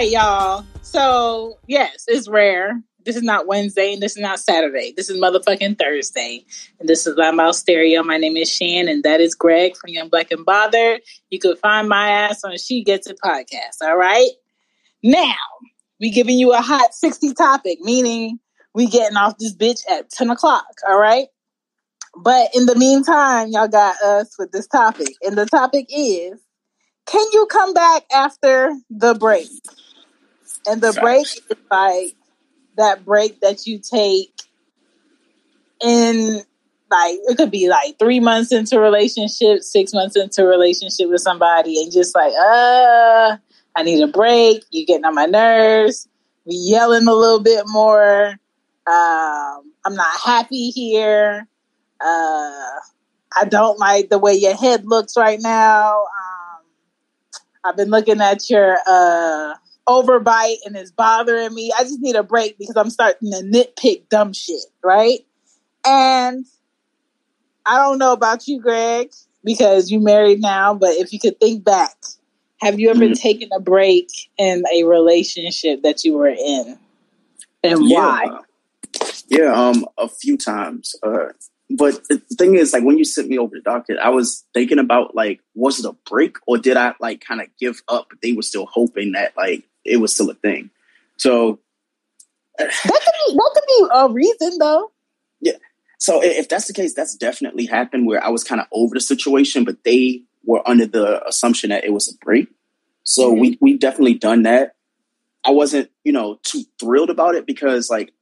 right, y'all. So, yes, it's rare. This is not Wednesday and this is not Saturday. This is motherfucking Thursday. And this is Loud Mouth Stereo. My name is Shan and that is Greg from Young Black and Bothered. You can find my ass on She Gets It podcast. All right. Now, we giving you a hot 60 topic, meaning we getting off this bitch at 10 o'clock. All right. But in the meantime, y'all got us with this topic. And the topic is can you come back after the break? And the break is like that break that you take in like it could be like three months into a relationship, six months into a relationship with somebody, and just like, uh, I need a break. You getting on my nerves. We yelling a little bit more. Um, I'm not happy here. Uh, I don't like the way your head looks right now. Um, I've been looking at your uh, overbite and it's bothering me. I just need a break because I'm starting to nitpick dumb shit, right? And I don't know about you, Greg, because you're married now, but if you could think back, have you ever mm-hmm. taken a break in a relationship that you were in? And yeah. why? Yeah, um, a few times. Uh, but the thing is, like when you sent me over the docket, I was thinking about like, was it a break or did I like kind of give up? But they were still hoping that like it was still a thing. So that could be that could be a reason though. Yeah. So if that's the case, that's definitely happened where I was kind of over the situation, but they were under the assumption that it was a break. So mm-hmm. we we definitely done that. I wasn't, you know, too thrilled about it because like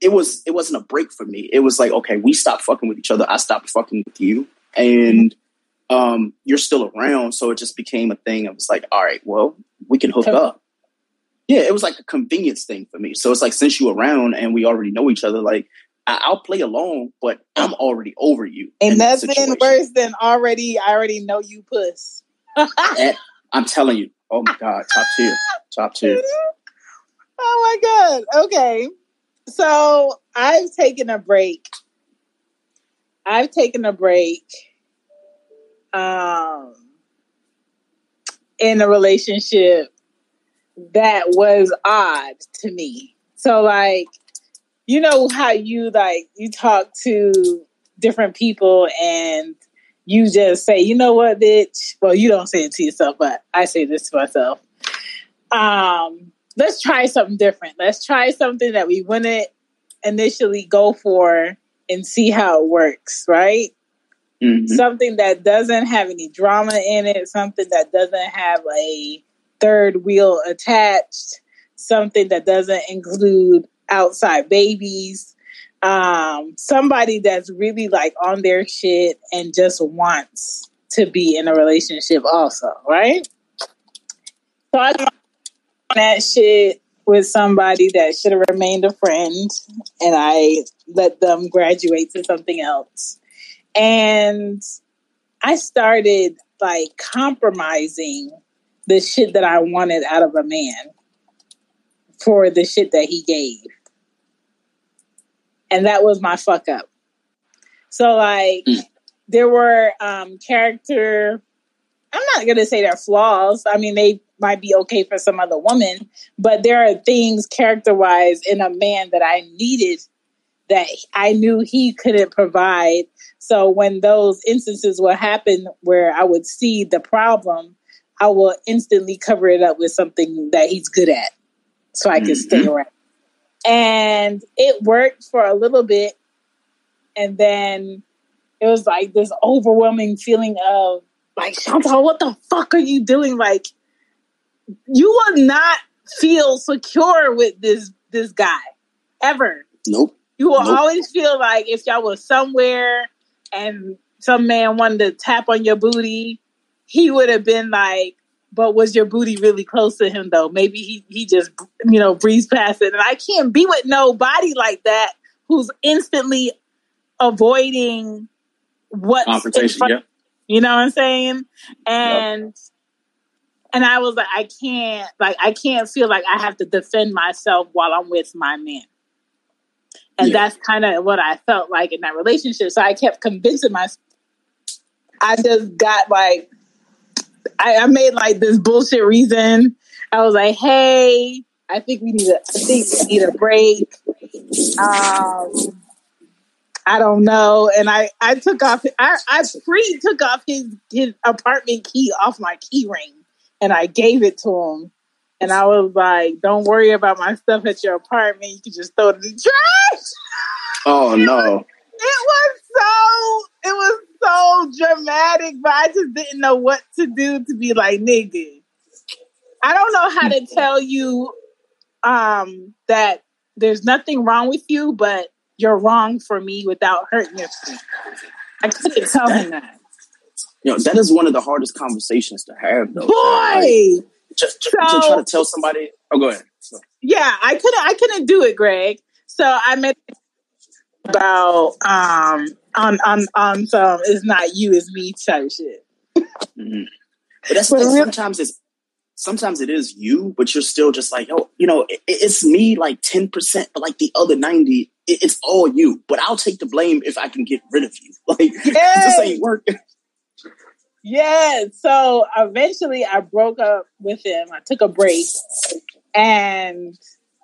it was it wasn't a break for me. It was like, okay, we stopped fucking with each other. I stopped fucking with you. And um, you're still around. So it just became a thing. I was like, all right, well, we can hook up. Yeah, it was like a convenience thing for me. So it's like since you around and we already know each other, like I- will play along, but I'm already over you. And nothing worse than already I already know you puss. I'm telling you. Oh my god, top tier. Top tier. Oh my god. Okay. So I've taken a break. I've taken a break um, in a relationship that was odd to me. So like, you know how you like you talk to different people and you just say, you know what, bitch. Well, you don't say it to yourself, but I say this to myself. Um, let's try something different. Let's try something that we wouldn't initially go for and see how it works, right? Mm-hmm. Something that doesn't have any drama in it, something that doesn't have a third wheel attached, something that doesn't include outside babies, um, somebody that's really like on their shit and just wants to be in a relationship also, right? So I that shit with somebody that should have remained a friend and I let them graduate to something else. And I started like compromising the shit that I wanted out of a man for the shit that he gave. And that was my fuck up. So like mm. there were um character I'm not gonna say they're flaws. I mean they might be okay for some other woman, but there are things character wise in a man that I needed that I knew he couldn't provide. So when those instances would happen where I would see the problem, I will instantly cover it up with something that he's good at so I can mm-hmm. stay around. And it worked for a little bit. And then it was like this overwhelming feeling of like, Chantal, what the fuck are you doing? Like, you will not feel secure with this this guy ever. Nope. You will nope. always feel like if y'all was somewhere and some man wanted to tap on your booty, he would have been like, but was your booty really close to him though? Maybe he, he just, you know, breezed past it. And I can't be with nobody like that who's instantly avoiding what confrontation, yeah. You know what I'm saying? And yep and I was like, I can't, like, I can't feel like I have to defend myself while I'm with my man. And yeah. that's kind of what I felt like in that relationship. So I kept convincing myself. I just got like, I, I made like this bullshit reason. I was like, "Hey, I think we need a, I think we need a break." Um, I don't know, and I I took off I I pre took off his his apartment key off my key ring, and I gave it to him, and I was like, "Don't worry about my stuff at your apartment. You can just throw it in the trash." Oh no! It was so it was so dramatic, but I just didn't know what to do to be like, nigga. I don't know how to tell you um that there's nothing wrong with you, but you're wrong for me without hurting your. I couldn't tell him that. You know, that is one of the hardest conversations to have, though. Boy, like, just, just so, to try to tell somebody. Oh, go ahead. Yeah, I couldn't. I couldn't do it, Greg. So I met about um on on on some it's not you, it's me type shit. Mm-hmm. But that's but sometimes it's sometimes it is you, but you're still just like, oh, you know, it, it's me like ten percent, but like the other ninety, it, it's all you. But I'll take the blame if I can get rid of you. Like this ain't working. Yeah. So eventually, I broke up with him. I took a break, and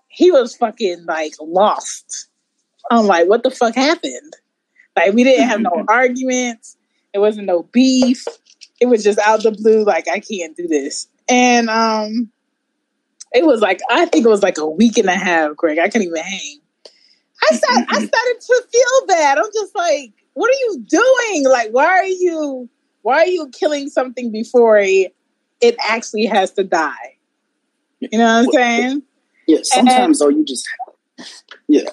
he was fucking like lost. I'm like, what the fuck happened? Like we didn't have no arguments. It wasn't no beef. It was just out the blue. Like I can't do this. And um, it was like I think it was like a week and a half, Greg. I couldn't even hang. I started, I started to feel bad. I'm just like, what are you doing? Like, why are you why are you killing something before it, it actually has to die? You know what I'm saying? Yeah, sometimes and, though you just yeah.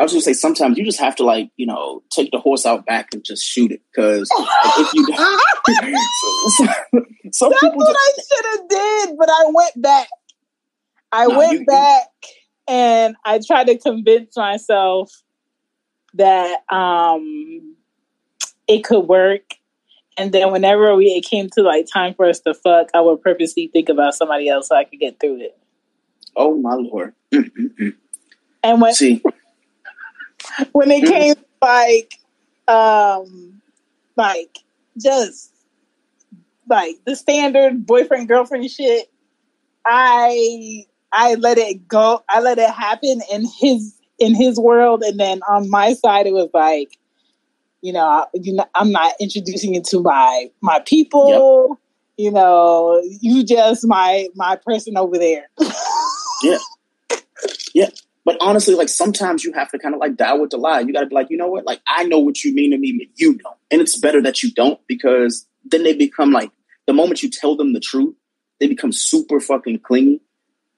I was gonna say sometimes you just have to like you know take the horse out back and just shoot it because if you some that's what just, I should have did, but I went back. I no, went you, back and I tried to convince myself that um it could work. And then whenever we it came to like time for us to fuck, I would purposely think about somebody else so I could get through it. Oh my lord! Mm-hmm. And when see when it came like um like just like the standard boyfriend girlfriend shit i i let it go i let it happen in his in his world. And then on my side it was like you know, you know i'm not introducing it to my my people. Yep. you know you just my my person over there. Yeah. Yeah but honestly, like sometimes you have to kind of like die with the lie. You got to be like, you know what? Like I know what you mean to me, but you don't. And it's better that you don't because then they become like the moment you tell them the truth, they become super fucking clingy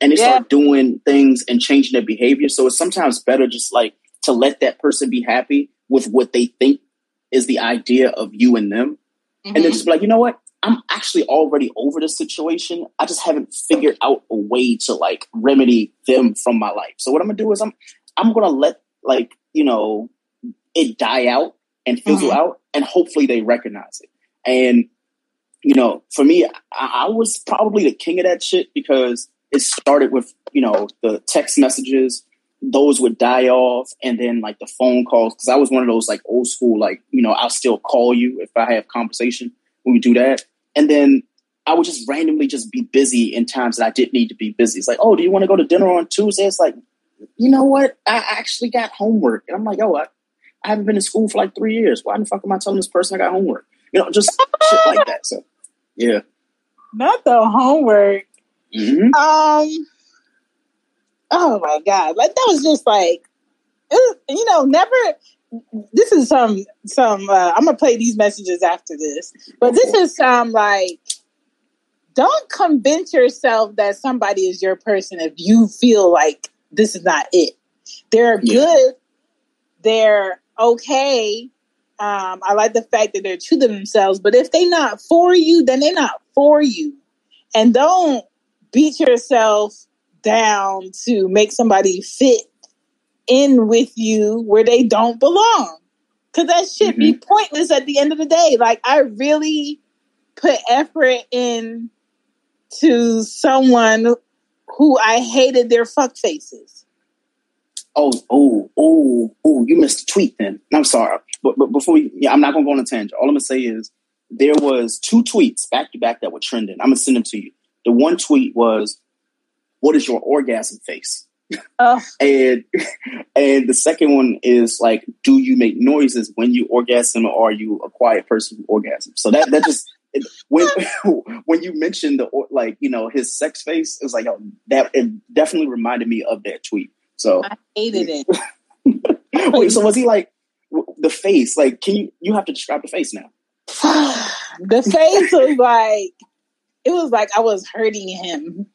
and they yeah. start doing things and changing their behavior. So it's sometimes better just like to let that person be happy with what they think is the idea of you and them. Mm-hmm. And then mm-hmm. just be like, you know what? I'm actually already over the situation. I just haven't figured out a way to like remedy them from my life. So what I'm gonna do is I'm I'm gonna let like you know it die out and fizzle mm-hmm. out, and hopefully they recognize it. And you know, for me, I, I was probably the king of that shit because it started with you know the text messages those would die off and then like the phone calls because i was one of those like old school like you know i'll still call you if i have conversation when we do that and then I would just randomly just be busy in times that I didn't need to be busy. It's like, oh, do you want to go to dinner on Tuesday? It's like, you know what? I actually got homework. And I'm like, oh, I, I haven't been in school for like three years. Why the fuck am I telling this person I got homework? You know, just shit like that. So, yeah. Not the homework. Mm-hmm. Um. Oh my god! Like that was just like, you know, never this is some some uh, i'm gonna play these messages after this but this is some like don't convince yourself that somebody is your person if you feel like this is not it they're yeah. good they're okay um, i like the fact that they're true to themselves but if they're not for you then they're not for you and don't beat yourself down to make somebody fit in with you where they don't belong. Cause that shit mm-hmm. be pointless at the end of the day. Like I really put effort in to someone who I hated their fuck faces. Oh, oh, oh, oh, you missed a tweet then. I'm sorry. But, but before you, yeah, I'm not going to go on a tangent. All I'm going to say is there was two tweets back to back that were trending. I'm going to send them to you. The one tweet was what is your orgasm face? Oh. and and the second one is like, do you make noises when you orgasm, or are you a quiet person who orgasms? So that that just when when you mentioned the like you know his sex face, it was like oh, that it definitely reminded me of that tweet. So I hated it. Wait, so was he like the face? Like, can you you have to describe the face now? the face was like it was like I was hurting him.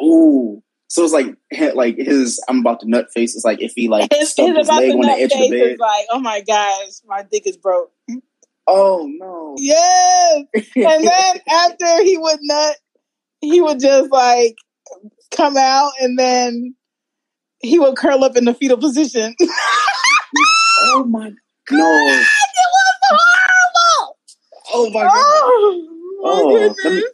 Oh, so it's like like his I'm about to nut face is like if he like his, stubbed his, his leg on the edge of the bed. like, oh my gosh, my dick is broke. Oh no. Yes. and then after he would nut, he would just like come out and then he would curl up in the fetal position. oh my god. It was horrible. Oh my god. Oh, my oh let, me,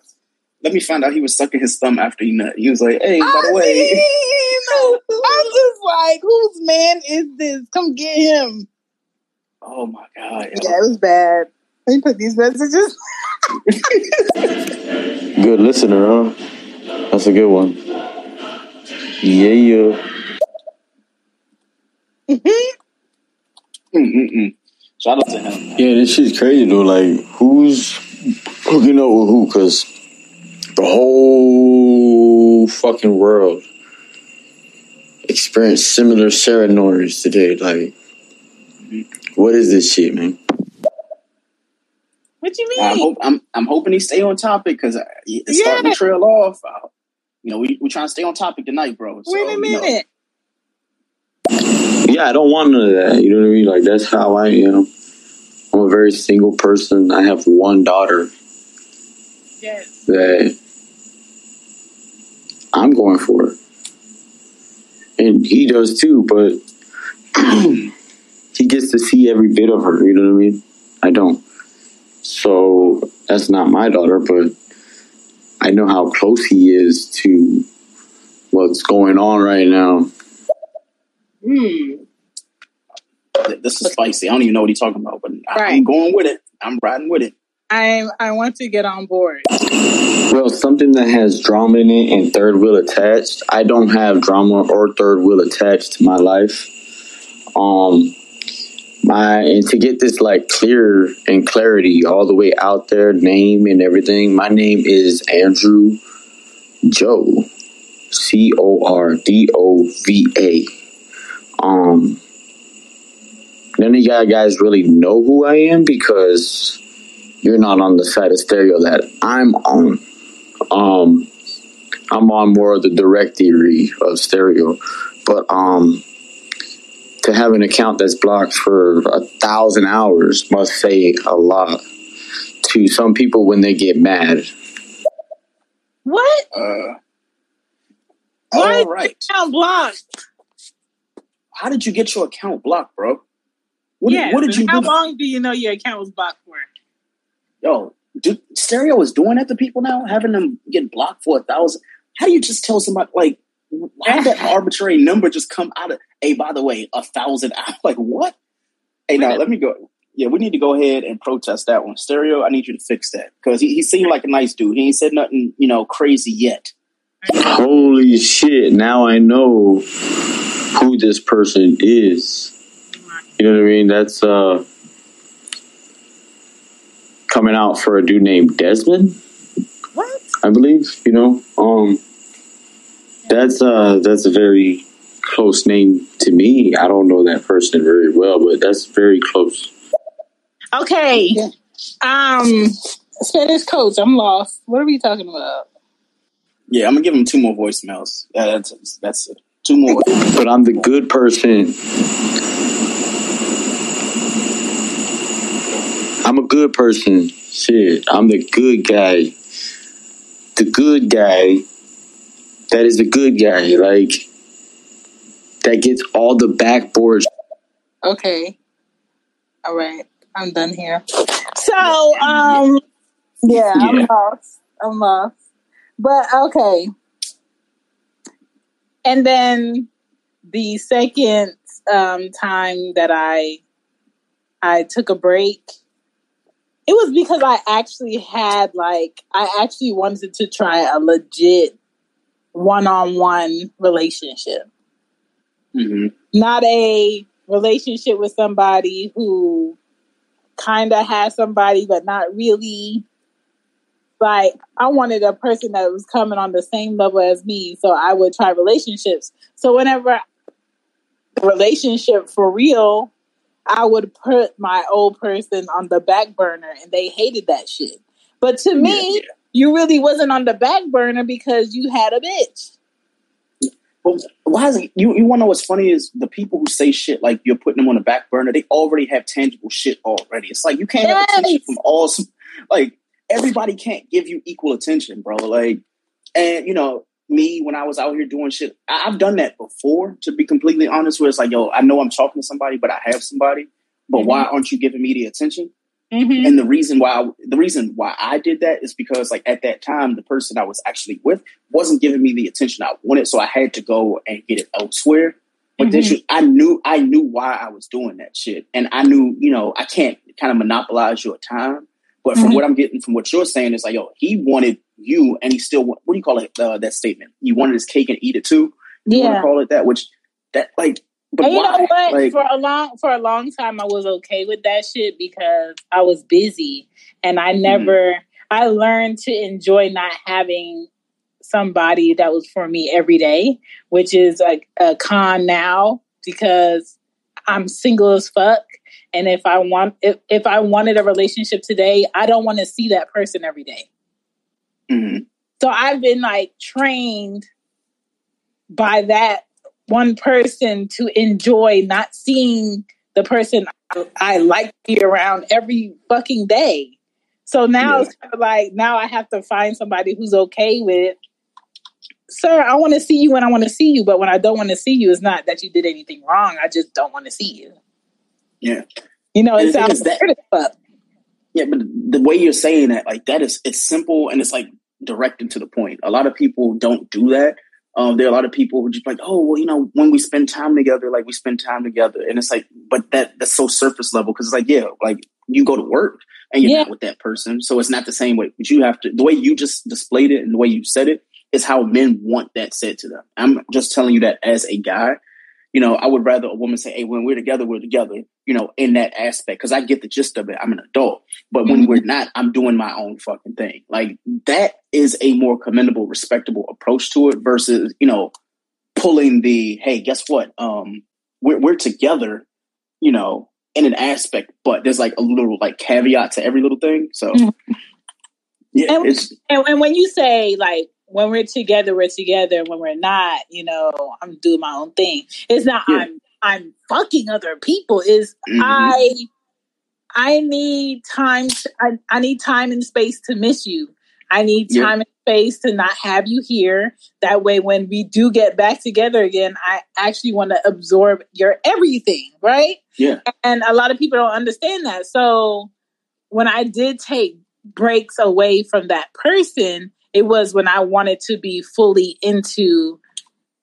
let me find out he was sucking his thumb after he nut. He was like, hey, by the way. I'm just like, whose man is this? Come get him. Oh my god. Yeah, it was bad. Let me put these messages. good listener, huh? That's a good one. Yeah, yeah. Mm-mm. Hmm. Shout out to him. Yeah, this shit's crazy though. Like, who's hooking up with who? Because the whole fucking world experienced similar ceremonies today. Like, what is this shit, man? What you mean? I'm, hope, I'm, I'm hoping he stay on topic because it's yeah. starting to trail off. Uh, you know, we we trying to stay on topic tonight, bro. So, Wait a minute. You know. Yeah, I don't want none of that. You know what I mean? Like that's how I am. I'm a very single person. I have one daughter. Yes. That I'm going for. It. And he does too, but he gets to see every bit of her, you know what I mean? I don't. So that's not my daughter, but I know how close he is to what's going on right now. Hmm. This is spicy. I don't even know what he's talking about, but right. I'm going with it. I'm riding with it. I I want to get on board. Well, something that has drama in it and third wheel attached. I don't have drama or third wheel attached to my life. Um, my and to get this like clear and clarity all the way out there, name and everything. My name is Andrew Joe, C O R D O V A. Um, none of y'all guys really know who I am because you're not on the side of stereo that I'm on. Um, I'm on more of the directory of stereo, but um to have an account that's blocked for a thousand hours must say a lot to some people when they get mad. What? Uh, Why all right. account blocked? How did you get your account blocked, bro? What, yeah, what did you how do? long do you know your account was blocked for? Yo, do, Stereo is doing that to people now, having them get blocked for a thousand. How do you just tell somebody like how did that arbitrary number just come out of? Hey, by the way, a thousand. I'm like, what? Hey, now let me go. Yeah, we need to go ahead and protest that one. Stereo, I need you to fix that because he, he seemed like a nice dude. He ain't said nothing, you know, crazy yet. Holy shit! Now I know who this person is. You know what I mean? That's uh coming out for a dude named Desmond. What? I believe. You know, um, that's uh that's a very close name to me. I don't know that person very well, but that's very close. Okay. Um Spanish coach, I'm lost. What are we talking about? Yeah, I'm gonna give him two more voicemails. Yeah, that's that's it. Two more. but I'm the good person. I'm a good person. Shit, I'm the good guy. The good guy that is a good guy. Like that gets all the backboards. Okay. All right. I'm done here. So, um, yeah, yeah. I'm lost. I'm lost. But okay. And then the second um, time that I I took a break, it was because I actually had like I actually wanted to try a legit one on one relationship. Mm-hmm. Not a relationship with somebody who kind of has somebody, but not really. Like, I wanted a person that was coming on the same level as me, so I would try relationships. So, whenever relationship for real, I would put my old person on the back burner, and they hated that shit. But to me, yeah, yeah. you really wasn't on the back burner because you had a bitch. But why is it, you? You want to know what's funny is the people who say shit like you're putting them on the back burner. They already have tangible shit already. It's like you can't yes. have attention from all. Like everybody can't give you equal attention, bro. Like, and you know me when I was out here doing shit. I, have done that before. To be completely honest, where it's like, yo, I know I'm talking to somebody, but I have somebody. But mm-hmm. why aren't you giving me the attention? Mm-hmm. And the reason why I, the reason why I did that is because like at that time the person I was actually with wasn't giving me the attention I wanted, so I had to go and get it elsewhere. But mm-hmm. this I knew I knew why I was doing that shit, and I knew you know I can't kind of monopolize your time. But from mm-hmm. what I'm getting from what you're saying is like, yo, he wanted you, and he still what do you call it? Uh, that statement? He wanted his cake and eat it too. You yeah, call it that? Which that like but and you know what? Like, for a long for a long time, I was okay with that shit because I was busy, and I never. Mm-hmm. I learned to enjoy not having somebody that was for me every day, which is a, a con now because I'm single as fuck. And if I want, if, if I wanted a relationship today, I don't want to see that person every day. Mm-hmm. So I've been like trained by that one person to enjoy not seeing the person I, I like to be around every fucking day. So now yeah. it's kind of like now I have to find somebody who's okay with sir, I want to see you when I want to see you, but when I don't want to see you, it's not that you did anything wrong. I just don't want to see you. Yeah. You know, it sounds that, Yeah, but the way you're saying that, like that is it's simple and it's like direct and to the point. A lot of people don't do that. Um, there are a lot of people who just like, oh, well, you know, when we spend time together, like we spend time together, and it's like, but that that's so surface level because it's like, yeah, like you go to work and you're yeah. not with that person, so it's not the same way. But you have to the way you just displayed it and the way you said it is how men want that said to them. I'm just telling you that as a guy, you know, I would rather a woman say, "Hey, when we're together, we're together." You know, in that aspect, because I get the gist of it. I'm an adult, but when mm-hmm. we're not, I'm doing my own fucking thing. Like that is a more commendable, respectable approach to it versus you know pulling the, "Hey, guess what? Um, we're we're together." You know, in an aspect, but there's like a little like caveat to every little thing. So, mm-hmm. yeah, and, and, and when you say like when we're together, we're together. When we're not, you know, I'm doing my own thing. It's not yeah. I'm I'm fucking other people. Is mm-hmm. I I need time. To, I, I need time and space to miss you. I need time yeah. and space to not have you here. That way, when we do get back together again, I actually want to absorb your everything, right? Yeah. And a lot of people don't understand that. So when I did take breaks away from that person, it was when I wanted to be fully into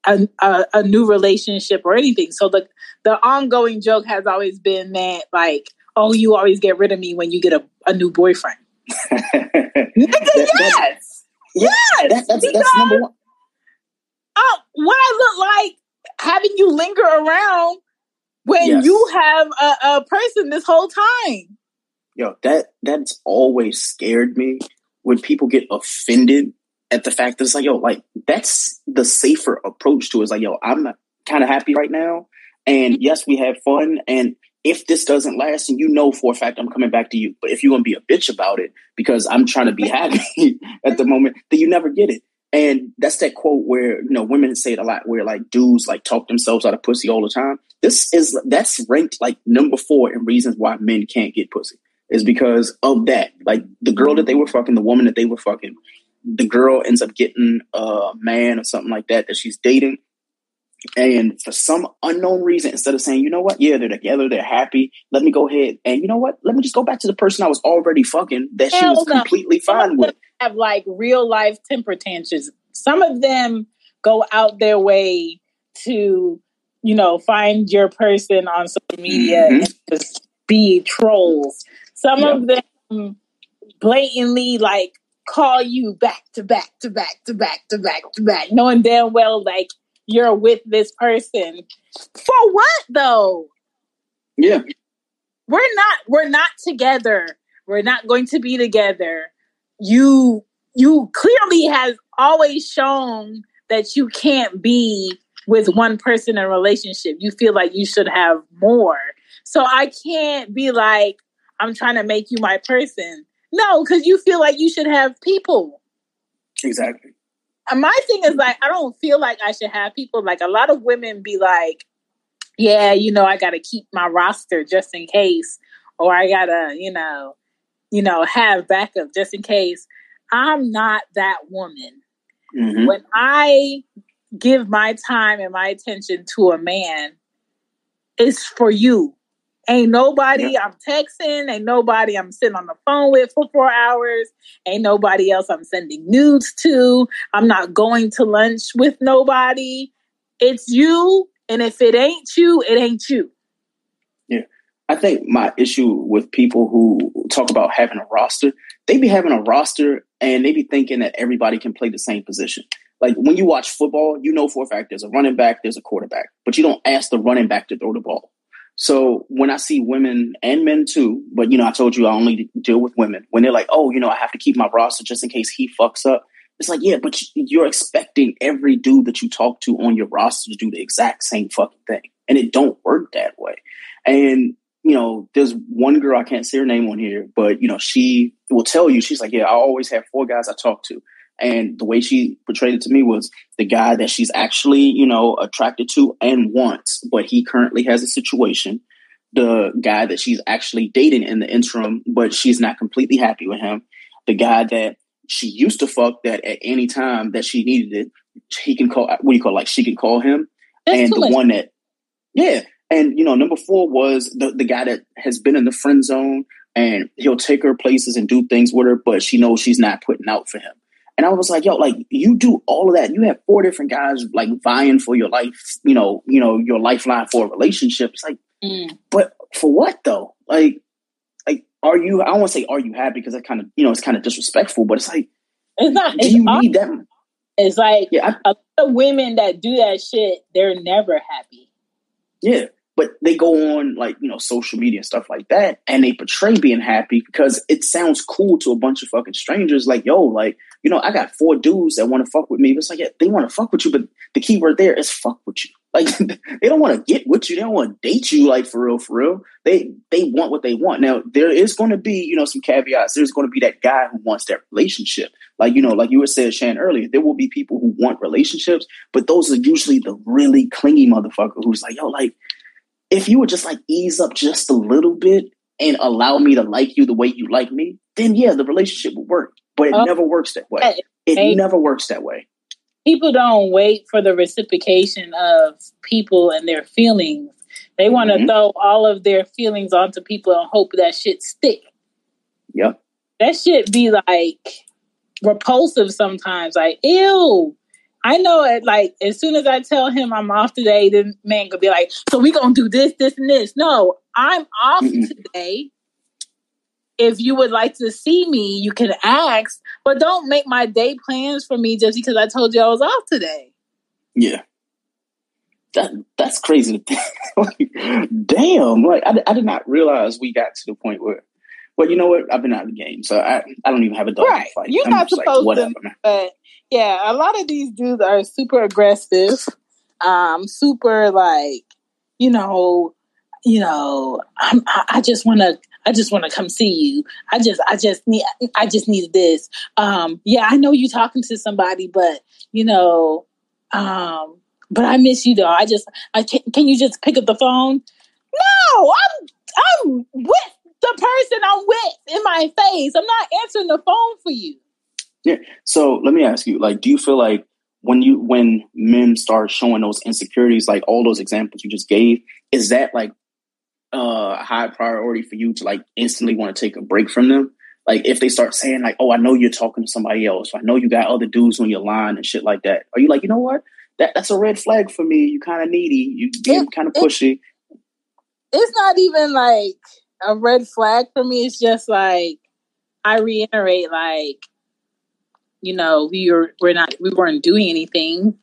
a, a, a, new relationship or anything. So the the ongoing joke has always been that like, oh, you always get rid of me when you get a, a new boyfriend. that, yes, yes, that, that's, that's number one. Oh, what I look like having you linger around when yes. you have a, a person this whole time. Yo, that that's always scared me when people get offended at the fact that it's like, yo, like that's the safer approach to it. It's like, yo, I'm kind of happy right now. And mm-hmm. yes, we had fun. And if this doesn't last, and you know for a fact I'm coming back to you, but if you're gonna be a bitch about it because I'm trying to be happy at the moment, then you never get it. And that's that quote where you know women say it a lot, where like dudes like talk themselves out of pussy all the time. This is that's ranked like number four in reasons why men can't get pussy is because of that. Like the girl that they were fucking, the woman that they were fucking, the girl ends up getting a man or something like that that she's dating. And for some unknown reason, instead of saying, you know what, yeah, they're together, they're happy, let me go ahead and you know what, let me just go back to the person I was already fucking that Hell she was no. completely fine with. Have like real life temper tantrums. Some of them go out their way to, you know, find your person on social media mm-hmm. and just be trolls. Some of them blatantly like call you back to back to back to back to back to back, knowing damn well like you're with this person. For what though? Yeah. We're not we're not together. We're not going to be together. You you clearly has always shown that you can't be with one person in a relationship. You feel like you should have more. So I can't be like, I'm trying to make you my person. No, because you feel like you should have people. Exactly. And my thing is like, I don't feel like I should have people. Like a lot of women be like, yeah, you know, I got to keep my roster just in case, or I gotta, you know, you know, have backup just in case. I'm not that woman. Mm-hmm. When I give my time and my attention to a man, it's for you. Ain't nobody I'm texting, ain't nobody I'm sitting on the phone with for four hours, ain't nobody else I'm sending nudes to. I'm not going to lunch with nobody. It's you, and if it ain't you, it ain't you. Yeah. I think my issue with people who talk about having a roster, they be having a roster and they be thinking that everybody can play the same position. Like when you watch football, you know for a fact there's a running back, there's a quarterback, but you don't ask the running back to throw the ball. So when I see women and men too, but you know, I told you I only deal with women. When they're like, "Oh, you know, I have to keep my roster just in case he fucks up," it's like, yeah, but you're expecting every dude that you talk to on your roster to do the exact same fucking thing, and it don't work that way. And you know, there's one girl I can't say her name on here, but you know, she will tell you she's like, yeah, I always have four guys I talk to. And the way she portrayed it to me was the guy that she's actually, you know, attracted to and wants, but he currently has a situation. The guy that she's actually dating in the interim, but she's not completely happy with him. The guy that she used to fuck that at any time that she needed it, he can call, what do you call, it? like she can call him. That's and the one that, yeah. And, you know, number four was the, the guy that has been in the friend zone and he'll take her places and do things with her, but she knows she's not putting out for him. And I was like, yo, like you do all of that. You have four different guys like vying for your life, you know, you know, your lifeline for a relationship. It's like, mm. but for what though? Like, like, are you? I don't want to say are you happy because that kind of, you know, it's kind of disrespectful. But it's like, it's not. Do it's you need them? It's like yeah, I, a lot of women that do that shit. They're never happy. Yeah, but they go on like you know social media and stuff like that and they portray being happy because it sounds cool to a bunch of fucking strangers like yo like you know i got four dudes that want to fuck with me it's like yeah, they want to fuck with you but the key word there is fuck with you. Like they don't want to get with you they don't want to date you like for real for real. They they want what they want. Now there is going to be you know some caveats. There's going to be that guy who wants that relationship. Like you know like you were saying shan earlier there will be people who want relationships but those are usually the really clingy motherfucker who's like yo like if you would just like ease up just a little bit and allow me to like you the way you like me, then yeah, the relationship would work. But it oh, never works that way. It hey, never works that way. People don't wait for the reciprocation of people and their feelings. They want to mm-hmm. throw all of their feelings onto people and hope that shit stick. Yep. That shit be like repulsive sometimes. Like, ew. I know it like as soon as I tell him I'm off today, the man gonna be like, so we gonna do this, this, and this. No, I'm off today. If you would like to see me, you can ask, but don't make my day plans for me just because I told you I was off today. Yeah. That that's crazy. like, damn, like I, I did not realize we got to the point where but you know what? I've been out of the game, so I, I don't even have a dog right. fight. You're I'm not supposed like, whatever, to, man. but yeah, a lot of these dudes are super aggressive, um, super like, you know, you know, I'm, I, I just want to, I just want to come see you. I just, I just need, I just need this. Um, yeah, I know you talking to somebody, but you know, um, but I miss you though. I just, I can, can you just pick up the phone? No, I'm, I'm with the person I'm with in my face. I'm not answering the phone for you. Yeah. So let me ask you, like, do you feel like when you when men start showing those insecurities, like all those examples you just gave, is that like a high priority for you to like instantly want to take a break from them? Like if they start saying like, "Oh, I know you're talking to somebody else. I know you got other dudes on your line and shit like that," are you like, you know what? That that's a red flag for me. You kind of needy. You get kind of pushy. It's not even like a red flag for me. It's just like I reiterate, like you know, we were we're not we weren't doing anything.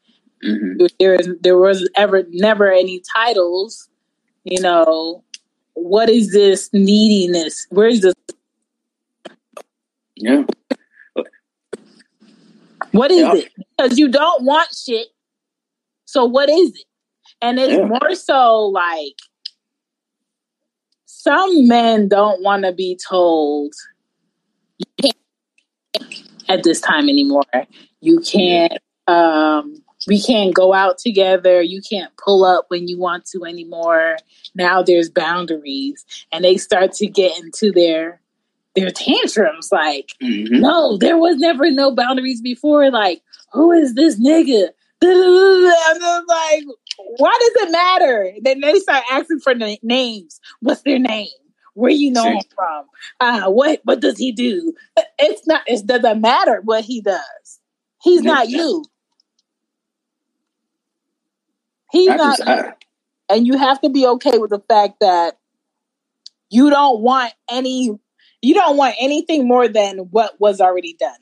Mm-hmm. There was there was ever never any titles. You know, what is this neediness? Where is this? Yeah. What is yeah. it? Because you don't want shit. So what is it? And it's yeah. more so like some men don't want to be told at this time anymore. You can't um we can't go out together. You can't pull up when you want to anymore. Now there's boundaries and they start to get into their their tantrums like mm-hmm. no, there was never no boundaries before like who is this nigga? I'm just like why does it matter? Then they start asking for the names. What's their name? Where you know him from? Uh, what what does he do? It's not. It doesn't matter what he does. He's not you. He's not. You. And you have to be okay with the fact that you don't want any. You don't want anything more than what was already done,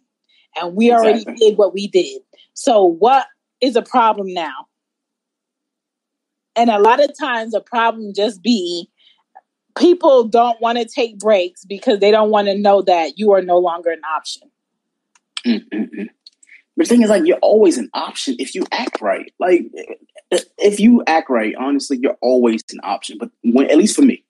and we exactly. already did what we did. So what is a problem now? And a lot of times, a problem just be people don't want to take breaks because they don't want to know that you are no longer an option. Mm-mm-mm. The thing is, like, you're always an option if you act right. Like, if you act right, honestly, you're always an option. But when, at least for me,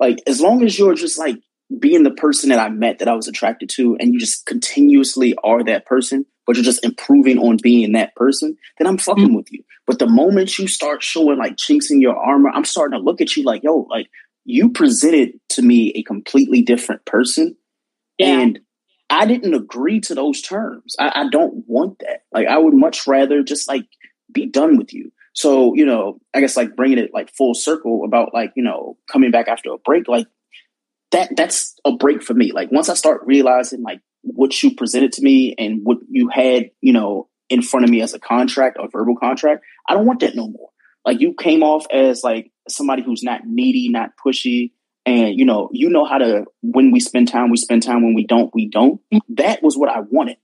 like, as long as you're just like being the person that I met that I was attracted to, and you just continuously are that person, but you're just improving on being that person, then I'm fucking mm-hmm. with you. But the moment you start showing like chinks in your armor, I'm starting to look at you like, yo, like you presented to me a completely different person. Yeah. And I didn't agree to those terms. I, I, don't want that. Like, I would much rather just like be done with you. So, you know, I guess like bringing it like full circle about like, you know, coming back after a break, like that, that's a break for me. Like, once I start realizing like what you presented to me and what you had, you know, in front of me as a contract or verbal contract, I don't want that no more. Like, you came off as like somebody who's not needy, not pushy, and you know, you know how to when we spend time, we spend time. When we don't, we don't. That was what I wanted.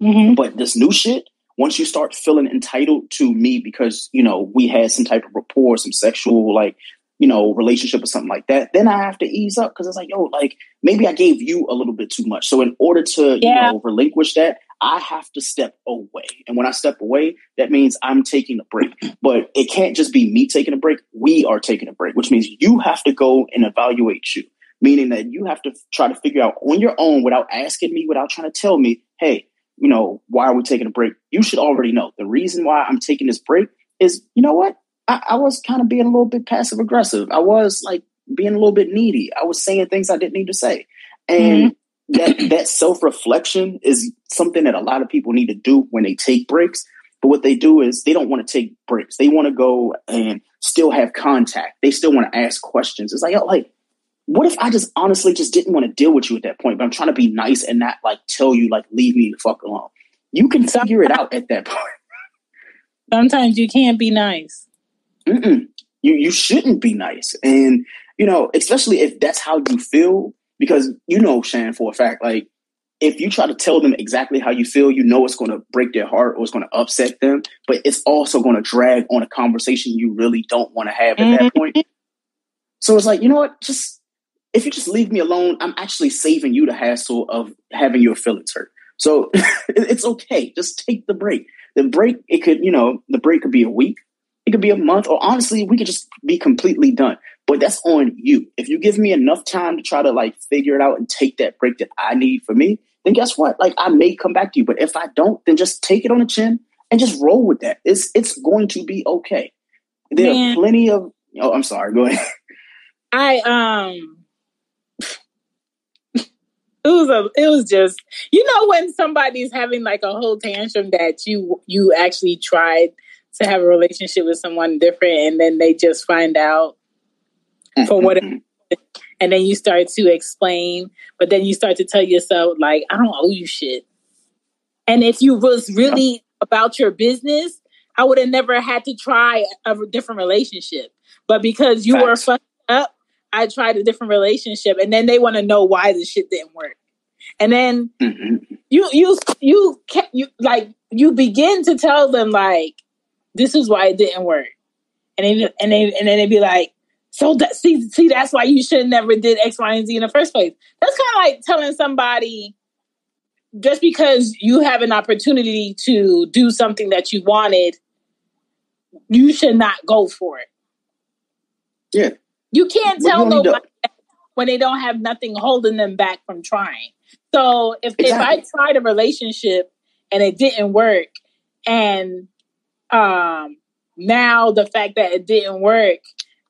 Mm-hmm. But this new shit, once you start feeling entitled to me because you know we had some type of rapport, some sexual like you know relationship or something like that, then I have to ease up because it's like, yo, like maybe I gave you a little bit too much. So in order to yeah. you know relinquish that, I have to step away. And when I step away, that means I'm taking a break. But it can't just be me taking a break. We are taking a break, which means you have to go and evaluate you, meaning that you have to try to figure out on your own without asking me, without trying to tell me, hey, you know, why are we taking a break? You should already know. The reason why I'm taking this break is, you know what? I, I was kind of being a little bit passive aggressive. I was like being a little bit needy. I was saying things I didn't need to say. And mm-hmm that that self reflection is something that a lot of people need to do when they take breaks. But what they do is they don't want to take breaks. They want to go and still have contact. They still want to ask questions. It's like, oh, like, what if I just honestly just didn't want to deal with you at that point? But I'm trying to be nice and not like tell you like leave me the fuck alone. You can figure it out at that point. Sometimes you can't be nice. Mm-mm. You you shouldn't be nice, and you know, especially if that's how you feel because you know, Shan, for a fact, like if you try to tell them exactly how you feel, you know it's going to break their heart or it's going to upset them, but it's also going to drag on a conversation you really don't want to have at that point. Mm-hmm. So it's like, you know what? Just if you just leave me alone, I'm actually saving you the hassle of having your feelings hurt. So it's okay. Just take the break. The break, it could, you know, the break could be a week, it could be a month, or honestly, we could just be completely done. But that's on you. If you give me enough time to try to like figure it out and take that break that I need for me, then guess what? Like I may come back to you. But if I don't, then just take it on the chin and just roll with that. It's it's going to be okay. There Man. are plenty of oh, I'm sorry, go ahead. I um it was a it was just you know when somebody's having like a whole tantrum that you you actually tried to have a relationship with someone different and then they just find out for what and then you start to explain but then you start to tell yourself like i don't owe you shit and if you was really about your business i would have never had to try a different relationship but because you Facts. were fucked up i tried a different relationship and then they want to know why the shit didn't work and then mm-hmm. you you you you like you begin to tell them like this is why it didn't work, and then and then and then they'd be like, so that see see that's why you should never did X, Y, and Z in the first place. That's kind of like telling somebody just because you have an opportunity to do something that you wanted, you should not go for it. Yeah. You can't tell nobody when they don't have nothing holding them back from trying. So if, exactly. if I tried a relationship and it didn't work and um now the fact that it didn't work,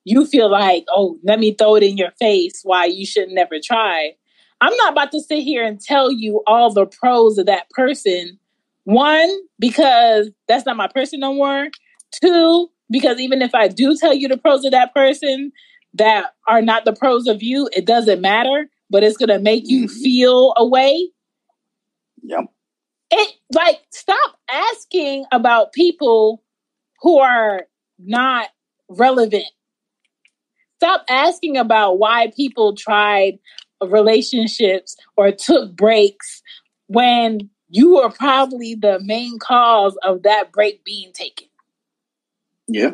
you feel like, oh, let me throw it in your face why you should never try. I'm not about to sit here and tell you all the pros of that person. One, because that's not my person no more. Two, because even if I do tell you the pros of that person that are not the pros of you, it doesn't matter, but it's going to make you mm-hmm. feel a way. Yep. It like stop asking about people who are not relevant. Stop asking about why people tried relationships or took breaks when you were probably the main cause of that break being taken. Yeah.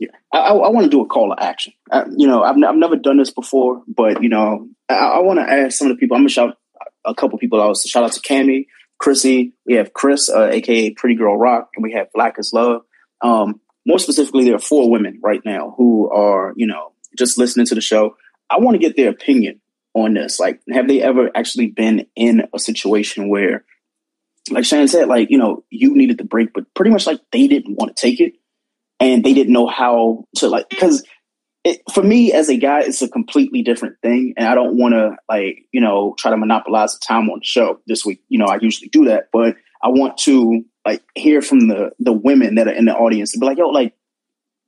Yeah, I, I want to do a call to action. I, you know, I've, I've never done this before, but you know, I, I want to ask some of the people. I'm gonna shout a couple people out. So shout out to Cami, Chrissy. We have Chris, uh, aka Pretty Girl Rock, and we have Black is Love. Um, more specifically, there are four women right now who are, you know, just listening to the show. I want to get their opinion on this. Like, have they ever actually been in a situation where like Shannon said, like, you know, you needed the break, but pretty much like they didn't want to take it and they didn't know how to like because for me as a guy, it's a completely different thing. And I don't want to like, you know, try to monopolize the time on the show this week. You know, I usually do that, but I want to like hear from the the women that are in the audience to be like, yo, like,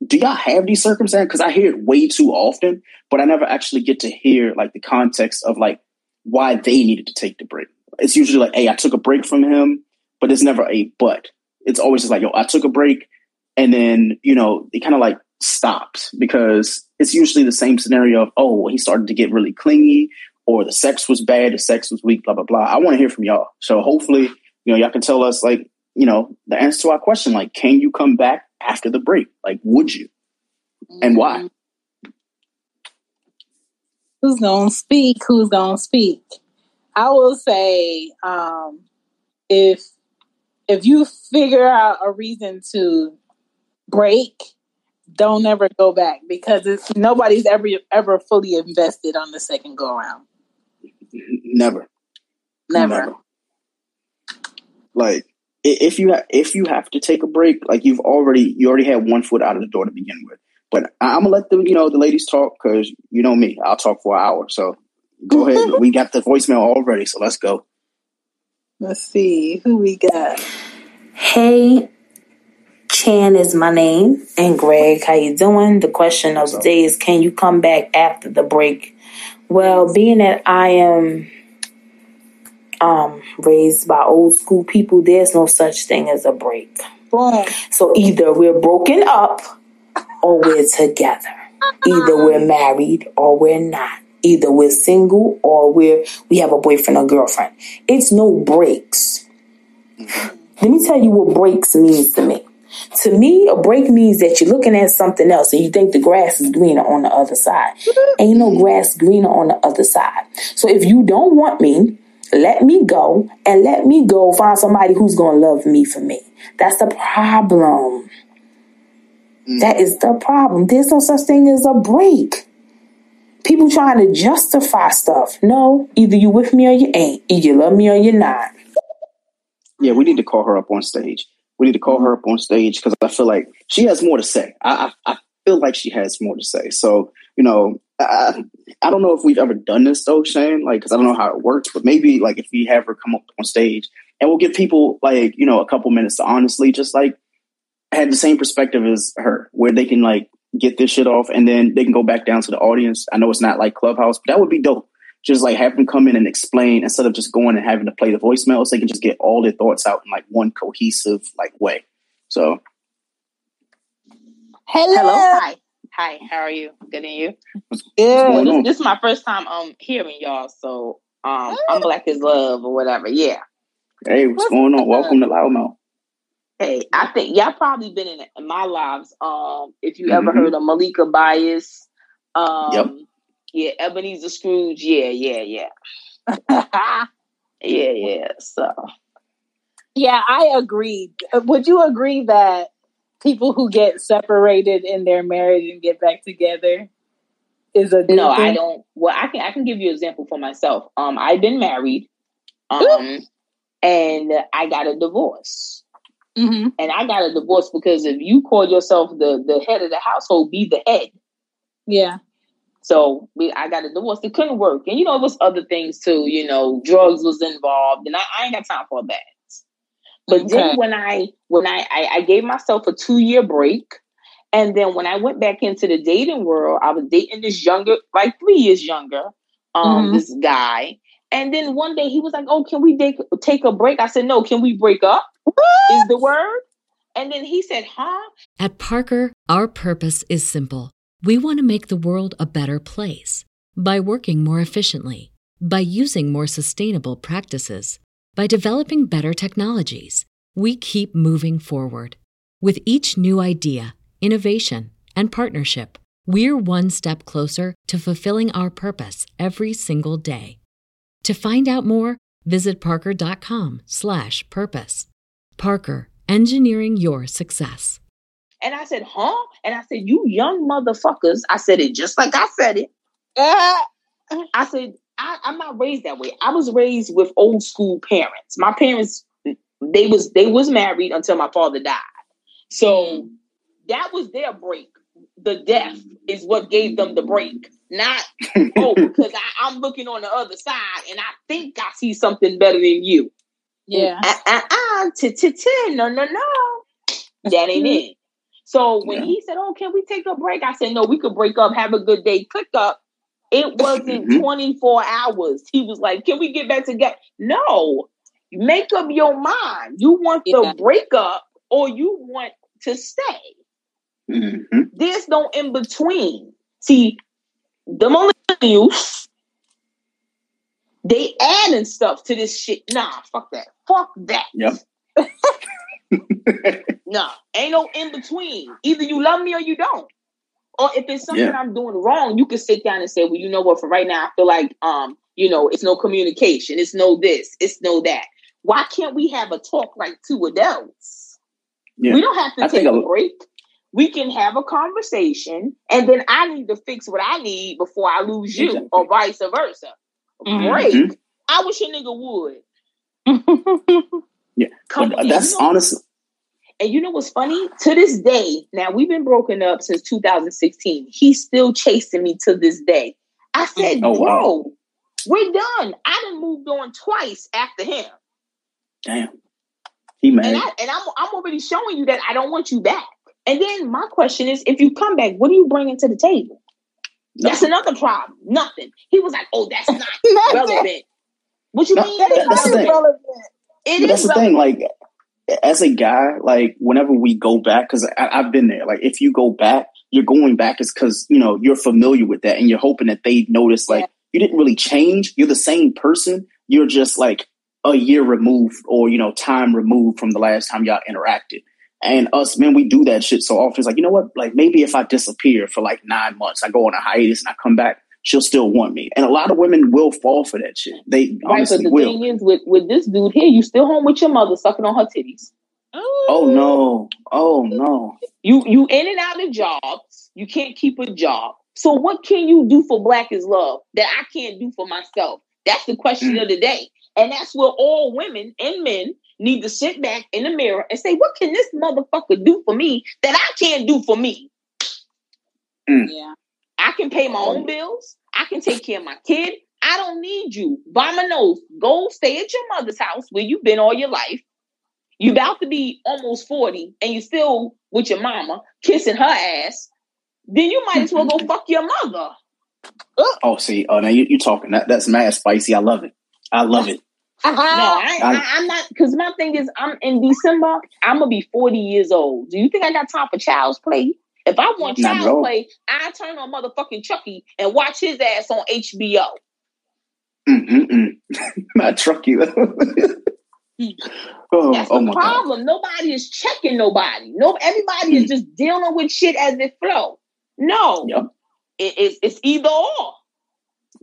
do y'all have these circumstances? Because I hear it way too often, but I never actually get to hear like the context of like why they needed to take the break it's usually like, hey, I took a break from him, but it's never a but. It's always just like, yo, I took a break, and then you know it kind of like stops because it's usually the same scenario of, oh, he started to get really clingy, or the sex was bad, the sex was weak, blah blah blah. I want to hear from y'all, so hopefully, you know, y'all can tell us like, you know, the answer to our question, like, can you come back after the break? Like, would you, and why? Who's gonna speak? Who's gonna speak? I will say, um, if if you figure out a reason to break, don't ever go back because it's nobody's ever ever fully invested on the second go around. Never. Never. Never. Like if you ha- if you have to take a break, like you've already you already had one foot out of the door to begin with. But I'm gonna let the you know, the ladies talk because you know me, I'll talk for an hour. So Go ahead. we got the voicemail already, so let's go. Let's see who we got. Hey, Chan is my name, and Greg, how you doing? The question of the day is, can you come back after the break? Well, being that I am um, raised by old school people, there's no such thing as a break. Boom. So either we're broken up or we're together. Either we're married or we're not. Either we're single or we're we have a boyfriend or girlfriend. It's no breaks. Let me tell you what breaks means to me. To me, a break means that you're looking at something else and you think the grass is greener on the other side. Ain't no grass greener on the other side. So if you don't want me, let me go and let me go find somebody who's going to love me for me. That's the problem. Mm. That is the problem. There's no such thing as a break people trying to justify stuff. No, either you with me or you ain't. Either you love me or you're not. Yeah, we need to call her up on stage. We need to call her up on stage because I feel like she has more to say. I, I, I feel like she has more to say. So you know, I, I don't know if we've ever done this though, Shane. Like, because I don't know how it works, but maybe like if we have her come up on stage and we'll give people like you know a couple minutes to honestly just like have the same perspective as her, where they can like get this shit off, and then they can go back down to the audience. I know it's not like Clubhouse, but that would be dope. Just like have them come in and explain instead of just going and having to play the voicemails. They can just get all their thoughts out in like one cohesive like way. So, hello, hello, hi, hi. How are you? Good, and you? Good. This, this, is my first time um hearing y'all, so Um, I'm black is love or whatever. Yeah. Hey, what's, what's going on? Welcome to Loudmouth. Hey, I think y'all probably been in, in my lives. Um, if you mm-hmm. ever heard of Malika Bias, um, yep. yeah, Ebenezer Scrooge, yeah, yeah, yeah, yeah, yeah. So, yeah, I agree. Would you agree that people who get separated in their marriage and get back together is a no? Thing? I don't. Well, I can I can give you an example for myself. Um, I've been married, um, and I got a divorce. Mm-hmm. And I got a divorce because if you call yourself the the head of the household, be the head. Yeah. So we, I got a divorce. It couldn't work, and you know it was other things too. You know, drugs was involved, and I, I ain't got time for that. But okay. then when I when I, I I gave myself a two year break, and then when I went back into the dating world, I was dating this younger, like three years younger, um, mm-hmm. this guy. And then one day he was like, "Oh, can we take take a break?" I said, "No, can we break up?" Is the word? And then he said, "Huh?" At Parker, our purpose is simple. We want to make the world a better place by working more efficiently, by using more sustainable practices, by developing better technologies. We keep moving forward. With each new idea, innovation, and partnership, we're one step closer to fulfilling our purpose every single day. To find out more, visit parker.com/purpose. Parker, engineering your success. And I said, "Huh?" And I said, "You young motherfuckers!" I said it just like I said it. Uh. I said, I, "I'm not raised that way. I was raised with old school parents. My parents, they was they was married until my father died. So that was their break. The death is what gave them the break. Not, oh, because I, am looking on the other side and I think I see something better than you. Yeah. Uh, no, no, no. That ain't it. So when yeah. he said, oh, can we take a break? I said, no, we could break up, have a good day, click up. It wasn't mm-hmm. 24 hours. He was like, can we get back together? No. Make up your mind. You want yeah. the breakup or you want to stay. Mm-hmm. There's no in between. See, the millennials, they adding stuff to this shit. Nah, fuck that. Fuck that. Yep. nah, ain't no in between. Either you love me or you don't. Or if it's something yeah. I'm doing wrong, you can sit down and say, "Well, you know what? For right now, I feel like, um, you know, it's no communication. It's no this. It's no that. Why can't we have a talk like two adults? Yeah. We don't have to I take a, a break we can have a conversation and then I need to fix what I need before I lose you exactly. or vice versa. Mm-hmm. Break. Mm-hmm. I wish a nigga would. yeah. Come but, that's honestly. And you know what's funny? To this day, now we've been broken up since 2016. He's still chasing me to this day. I said, oh, bro, wow. we're done. I done moved on twice after him. Damn. He mad. And, I, and I'm, I'm already showing you that I don't want you back. And then my question is, if you come back, what are you bringing to the table? That's another problem. Nothing. He was like, "Oh, that's not relevant." What you no, mean? That, that's the thing. Relevant. It that's the relevant. thing. Like, as a guy, like whenever we go back, because I've been there. Like, if you go back, you're going back is because you know you're familiar with that, and you're hoping that they notice like yeah. you didn't really change. You're the same person. You're just like a year removed, or you know, time removed from the last time y'all interacted. And us, man, we do that shit so often. It's like, you know what? Like maybe if I disappear for like nine months, I go on a hiatus and I come back, she'll still want me. And a lot of women will fall for that shit. They right, honestly the will. thing is with, with this dude here, you still home with your mother sucking on her titties. Oh no. Oh no. You you in and out of jobs. You can't keep a job. So what can you do for black is love that I can't do for myself? That's the question mm. of the day. And that's where all women and men need to sit back in the mirror and say, what can this motherfucker do for me that I can't do for me? Mm. Yeah. I can pay my own bills. I can take care of my kid. I don't need you. My nose, go stay at your mother's house where you've been all your life. You about to be almost 40 and you still with your mama kissing her ass. Then you might as well go fuck your mother. Oh, see, oh, now you, you talking that that's mad spicy. I love it. I love it. Uh-huh. No, I, I, am not. Because my thing is, I'm in December. I'm gonna be 40 years old. Do you think I got time for child's play? If I want child's play, I turn on motherfucking Chucky and watch his ass on HBO. Mm-mm-mm. Not trucky though. oh, That's oh the problem. God. Nobody is checking nobody. No, everybody mm. is just dealing with shit as it flow. No, yep. it, it, it's either or.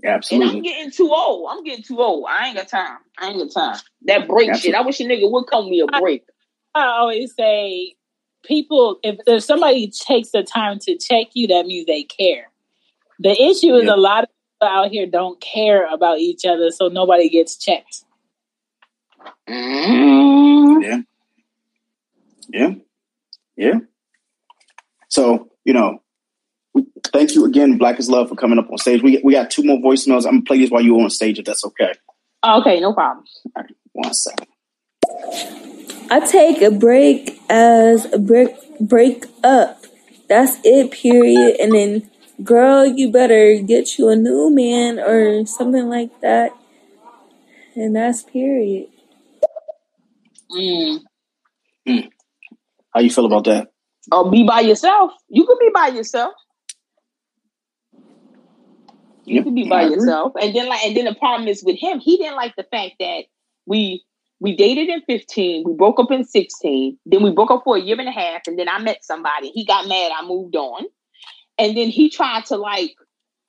Absolutely. And I'm getting too old. I'm getting too old. I ain't got time. I ain't got time. That break Absolutely. shit. I wish a nigga would come me a break. I, I always say, people, if, if somebody takes the time to check you, that means they care. The issue is yep. a lot of people out here don't care about each other, so nobody gets checked. Mm. Yeah. Yeah. Yeah. So, you know, thank you again, Black is Love, for coming up on stage. We we got two more voicemails. I'm gonna play these while you're on stage, if that's okay. Okay, no problem. All right, one second. I take a break as a break break up. That's it, period. And then, girl, you better get you a new man or something like that. And that's period. Mm. Mm. How you feel about that? Oh, be by yourself. You can be by yourself. You yep. can be by yourself. And then like and then the problem is with him, he didn't like the fact that we we dated in 15, we broke up in 16, then we broke up for a year and a half, and then I met somebody. He got mad, I moved on. And then he tried to like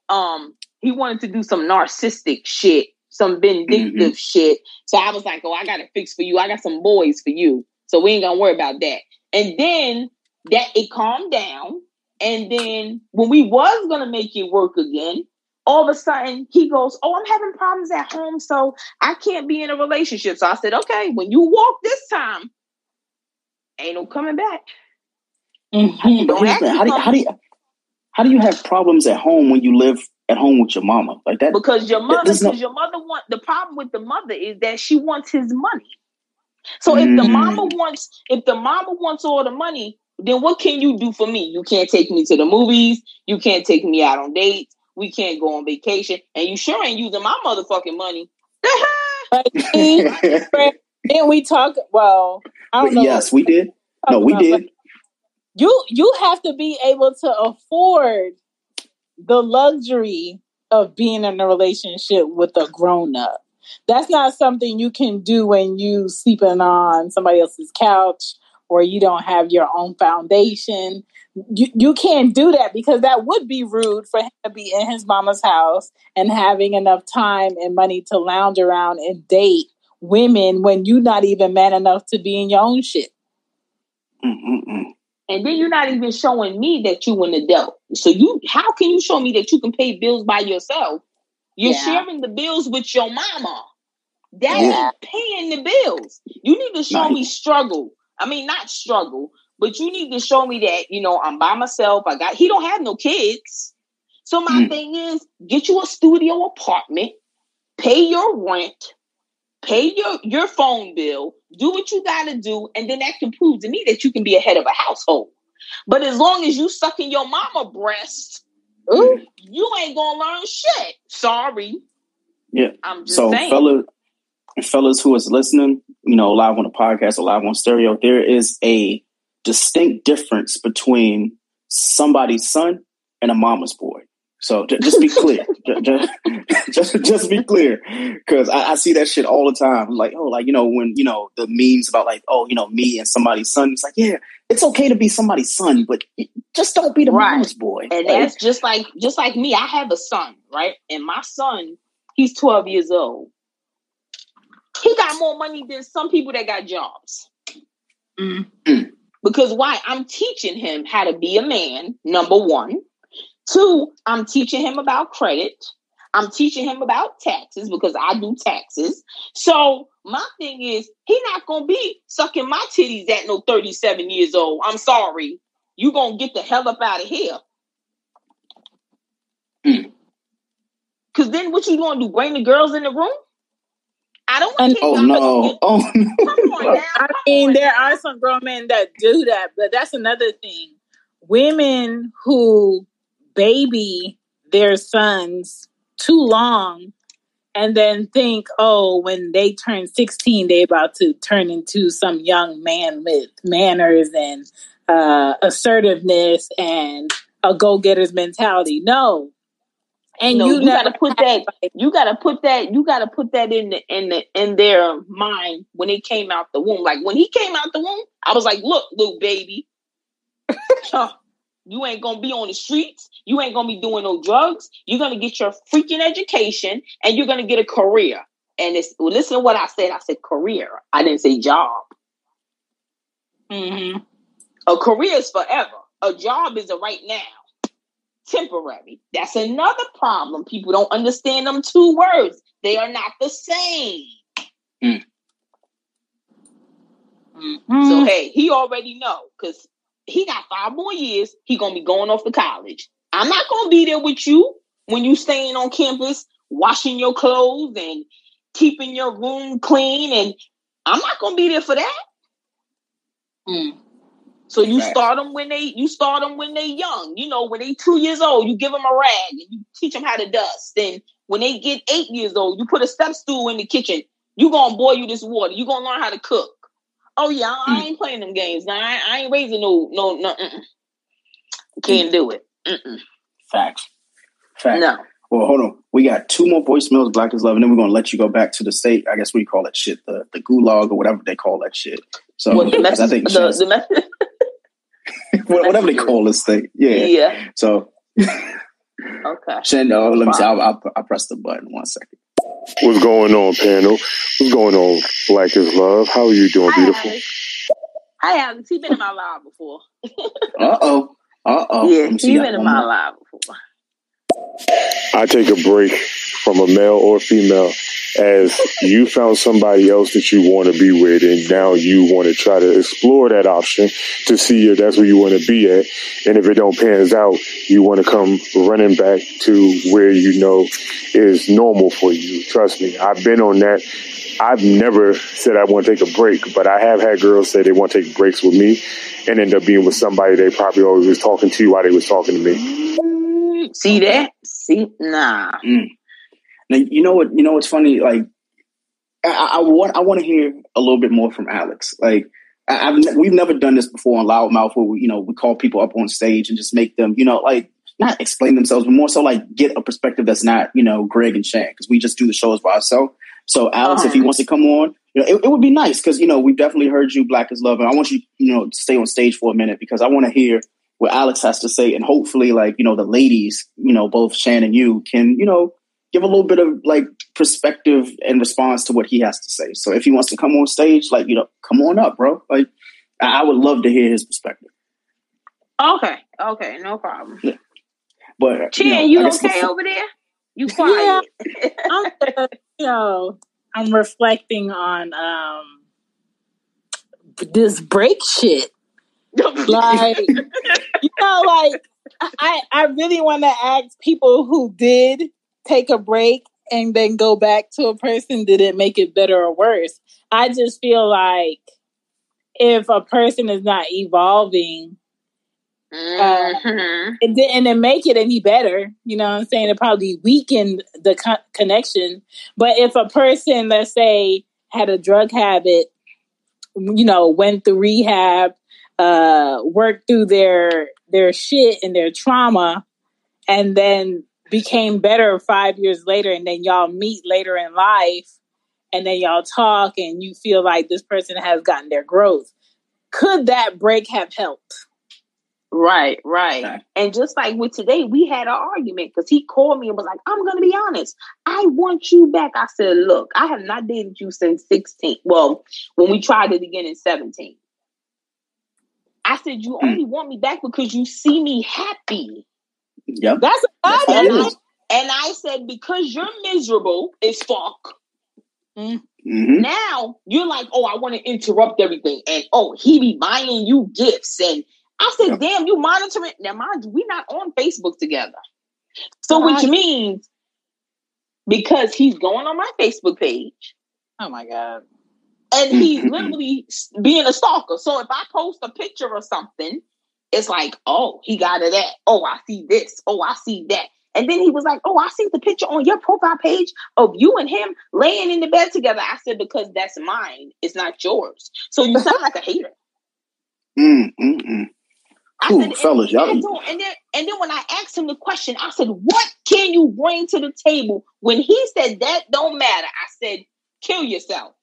um he wanted to do some narcissistic shit, some vindictive mm-hmm. shit. So I was like, Oh, I got a fix for you. I got some boys for you. So we ain't gonna worry about that. And then that it calmed down. And then when we was gonna make it work again, all of a sudden he goes, Oh, I'm having problems at home, so I can't be in a relationship. So I said, Okay, when you walk this time, ain't no coming back. Mm-hmm. Don't how, do you, how, do you, how do you have problems at home when you live at home with your mama like that? Because your mother, because no... your mother want the problem with the mother is that she wants his money. So if the mama mm. wants, if the mama wants all the money, then what can you do for me? You can't take me to the movies. You can't take me out on dates. We can't go on vacation, and you sure ain't using my motherfucking money. Didn't we talk? Well, I don't know. Yes, we did. No, we did. You you have to be able to afford the luxury of being in a relationship with a grown up. That's not something you can do when you sleeping on somebody else's couch or you don't have your own foundation you, you can't do that because that would be rude for him to be in his mama's house and having enough time and money to lounge around and date women when you're not even man enough to be in your own shit. Mm-mm-mm. And then you're not even showing me that you an adult. So you, how can you show me that you can pay bills by yourself? You're yeah. sharing the bills with your mama. That yeah. paying the bills. You need to show me struggle. I mean, not struggle, but you need to show me that, you know, I'm by myself. I got, he don't have no kids. So my mm. thing is get you a studio apartment, pay your rent, pay your, your phone bill, do what you got to do. And then that can prove to me that you can be a head of a household. But as long as you sucking your mama breast, Ooh. you ain't gonna learn shit. Sorry. Yeah. I'm just so saying. fellas, fellas who is listening, you know, live on the podcast or live on stereo, there is a distinct difference between somebody's son and a mama's boy. So just be clear, just, just, just be clear, because I, I, see that shit all the time. Like, oh, like you know when you know the memes about like, oh, you know me and somebody's son. It's like, yeah, it's okay to be somebody's son, but just don't be the right. mama's boy. And like, that's just like just like me. I have a son, right? And my son, he's twelve years old. He got more money than some people that got jobs. Mm-hmm. Because why? I'm teaching him how to be a man, number one. Two, I'm teaching him about credit. I'm teaching him about taxes because I do taxes. So my thing is, he not gonna be sucking my titties at no 37 years old. I'm sorry. You gonna get the hell up out of here. Cause then what you gonna do? Bring the girls in the room? I don't want oh no! Oh no! I mean, there are some grown men that do that, but that's another thing. Women who baby their sons too long and then think, oh, when they turn 16, they about to turn into some young man with manners and uh, assertiveness and a go-getter's mentality. No. And no, you, you gotta put that. You gotta put that. You gotta put that in the in the in their mind when they came out the womb. Like when he came out the womb, I was like, "Look, little baby, you ain't gonna be on the streets. You ain't gonna be doing no drugs. You're gonna get your freaking education, and you're gonna get a career." And it's well, listen to what I said. I said career. I didn't say job. Mm-hmm. A career is forever. A job is a right now temporary. That's another problem. People don't understand them two words. They are not the same. Mm. Mm-hmm. So hey, he already know because he got five more years. He gonna be going off to college. I'm not gonna be there with you when you staying on campus, washing your clothes and keeping your room clean. And I'm not gonna be there for that. Mm. So you start them when they you start them when they young. You know, when they two years old, you give them a rag and you teach them how to dust. Then when they get eight years old, you put a step stool in the kitchen. You gonna boil you this water. You gonna learn how to cook. Oh yeah, I, mm. ain't playing them games. Now I, I, ain't raising no no no. Mm-mm. Can't do it. Mm-mm. Facts. Facts. No. Well, hold on. We got two more voicemails, Black is Love, and then we're gonna let you go back to the state. I guess we call that shit the the gulag or whatever they call that shit. So well, the message, I think the, the message, whatever they call this thing. Yeah. Yeah. So. okay. Shen, oh, let me see. I'll, I'll, I'll press the button. One second. What's going on, panel? What's going on, Black is Love? How are you doing, Hi, beautiful? Alex. Hi, Alex. He's been in my live before. uh oh. Uh oh. Yeah, he's been in my live before. I take a break from a male or female as you found somebody else that you want to be with and now you want to try to explore that option to see if that's where you want to be at. And if it don't pans out you want to come running back to where you know is normal for you. Trust me i've been on that. I've never said i want to take a break but i have had girls say they want to take breaks with me and end up being with somebody they probably always was talking to while they was talking to me. See that? See nah. Mm. Now, you know what? You know what's funny? Like, I, I want I want to hear a little bit more from Alex. Like, I, have we've never done this before on Loudmouth, where we, you know we call people up on stage and just make them, you know, like not explain themselves, but more so like get a perspective that's not, you know, Greg and Shan, because we just do the shows by ourselves. So Alex, if he wants to come on, you know, it, it would be nice because you know we've definitely heard you, Black is Love, and I want you, you know, to stay on stage for a minute because I want to hear what Alex has to say, and hopefully, like you know, the ladies, you know, both Shan and you can, you know, give a little bit of like perspective and response to what he has to say. So if he wants to come on stage, like you know, come on up, bro. Like I, would love to hear his perspective. Okay, okay, no problem. Yeah. But Chin, you, know, you okay over there? You quiet? Yeah, I'm, you know, I'm reflecting on um this break shit. like you know, like I I really want to ask people who did take a break and then go back to a person did it make it better or worse. I just feel like if a person is not evolving, mm-hmm. uh, it didn't make it any better. You know what I'm saying? It probably weakened the co- connection. But if a person, let's say, had a drug habit, you know, went through rehab, uh, worked through their their shit and their trauma, and then became better five years later and then y'all meet later in life and then y'all talk and you feel like this person has gotten their growth. Could that break have helped? Right right. Okay. and just like with today we had an argument because he called me and was like i'm gonna be honest. I want you back. I said look i have not dated you since 16 well when we tried it again in 17 i said you hmm. only want me back because you see me happy Yep. That's a and, I, and I said, because you're miserable as fuck. Mm-hmm. Now you're like, oh, I want to interrupt everything, and oh, he be buying you gifts, and I said, yep. damn, you monitoring? Now, mind you, we're not on Facebook together, so which means because he's going on my Facebook page. Oh my god! And he's literally being a stalker. So if I post a picture or something, it's like, oh, he got it at. Oh, I see this. Oh, I see that. And then he was like, oh, I see the picture on your profile page of you and him laying in the bed together. I said, because that's mine. It's not yours. So you sound like a hater. Mm, mm, mm. Cool, said, fellas, y'all. And then, and then when I asked him the question, I said, "What can you bring to the table?" When he said that don't matter, I said, "Kill yourself."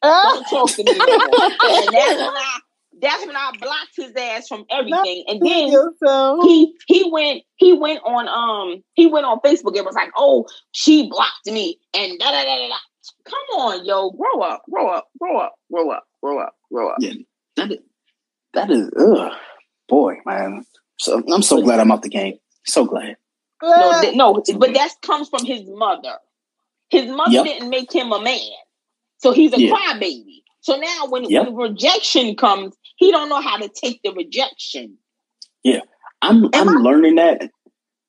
Don't talk to me anymore. and that's when I that's when I blocked his ass from everything. And then he he went he went on um he went on Facebook and was like, oh, she blocked me and da da da da. Come on, yo, grow up, grow up, grow up, grow up, grow up, grow up. Yeah, that is, that is ugh, boy, man. So I'm so glad I'm out the game. So glad. No, th- no, but that comes from his mother. His mother yep. didn't make him a man, so he's a yeah. crybaby. So now when, yep. when rejection comes, he don't know how to take the rejection. Yeah. I'm Am I'm I- learning that.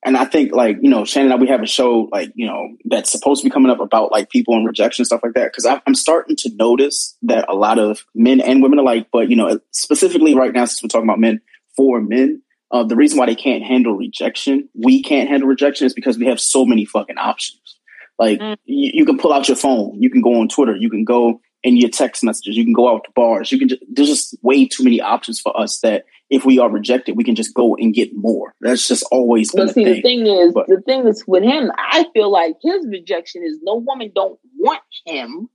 And I think like, you know, Shannon and I, we have a show like, you know, that's supposed to be coming up about like people and rejection, stuff like that. Cause I'm starting to notice that a lot of men and women alike, but you know, specifically right now, since we're talking about men for men, uh, the reason why they can't handle rejection, we can't handle rejection is because we have so many fucking options. Like mm. you, you, can pull out your phone, you can go on Twitter, you can go in your text messages. You can go out to bars. You can just, there's just way too many options for us that if we are rejected, we can just go and get more. That's just always been but see, thing. the thing is, but, the thing is with him, I feel like his rejection is no woman don't want him.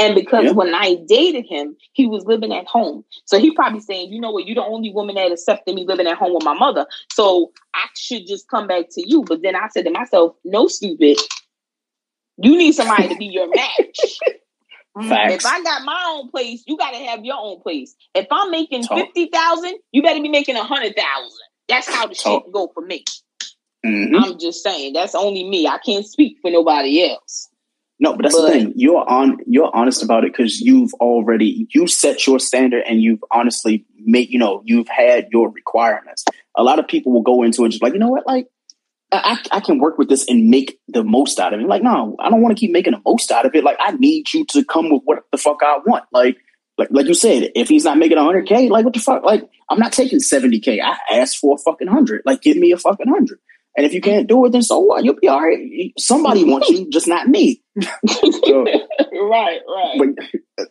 And because yeah. when I dated him, he was living at home. So he probably saying, you know what, you're the only woman that accepted me living at home with my mother. So I should just come back to you. But then I said to myself, no, stupid. You need somebody to be your match. Mm, Facts. If I got my own place, you got to have your own place. If I'm making Talk. fifty thousand, you better be making a hundred thousand. That's how the Talk. shit go for me. Mm-hmm. I'm just saying that's only me. I can't speak for nobody else. No, but that's but, the thing. You're on. You're honest about it because you've already you set your standard and you've honestly made. You know, you've had your requirements. A lot of people will go into it just like, you know what, like I, I can work with this and make the most out of it. Like, no, I don't want to keep making the most out of it. Like, I need you to come with what the fuck I want. Like, like, like you said, if he's not making 100K, like, what the fuck? Like, I'm not taking 70K. I asked for a fucking 100. Like, give me a fucking 100. And if you can't do it, then so what? You'll be all right. Somebody wants you, just not me. so, right, right. But,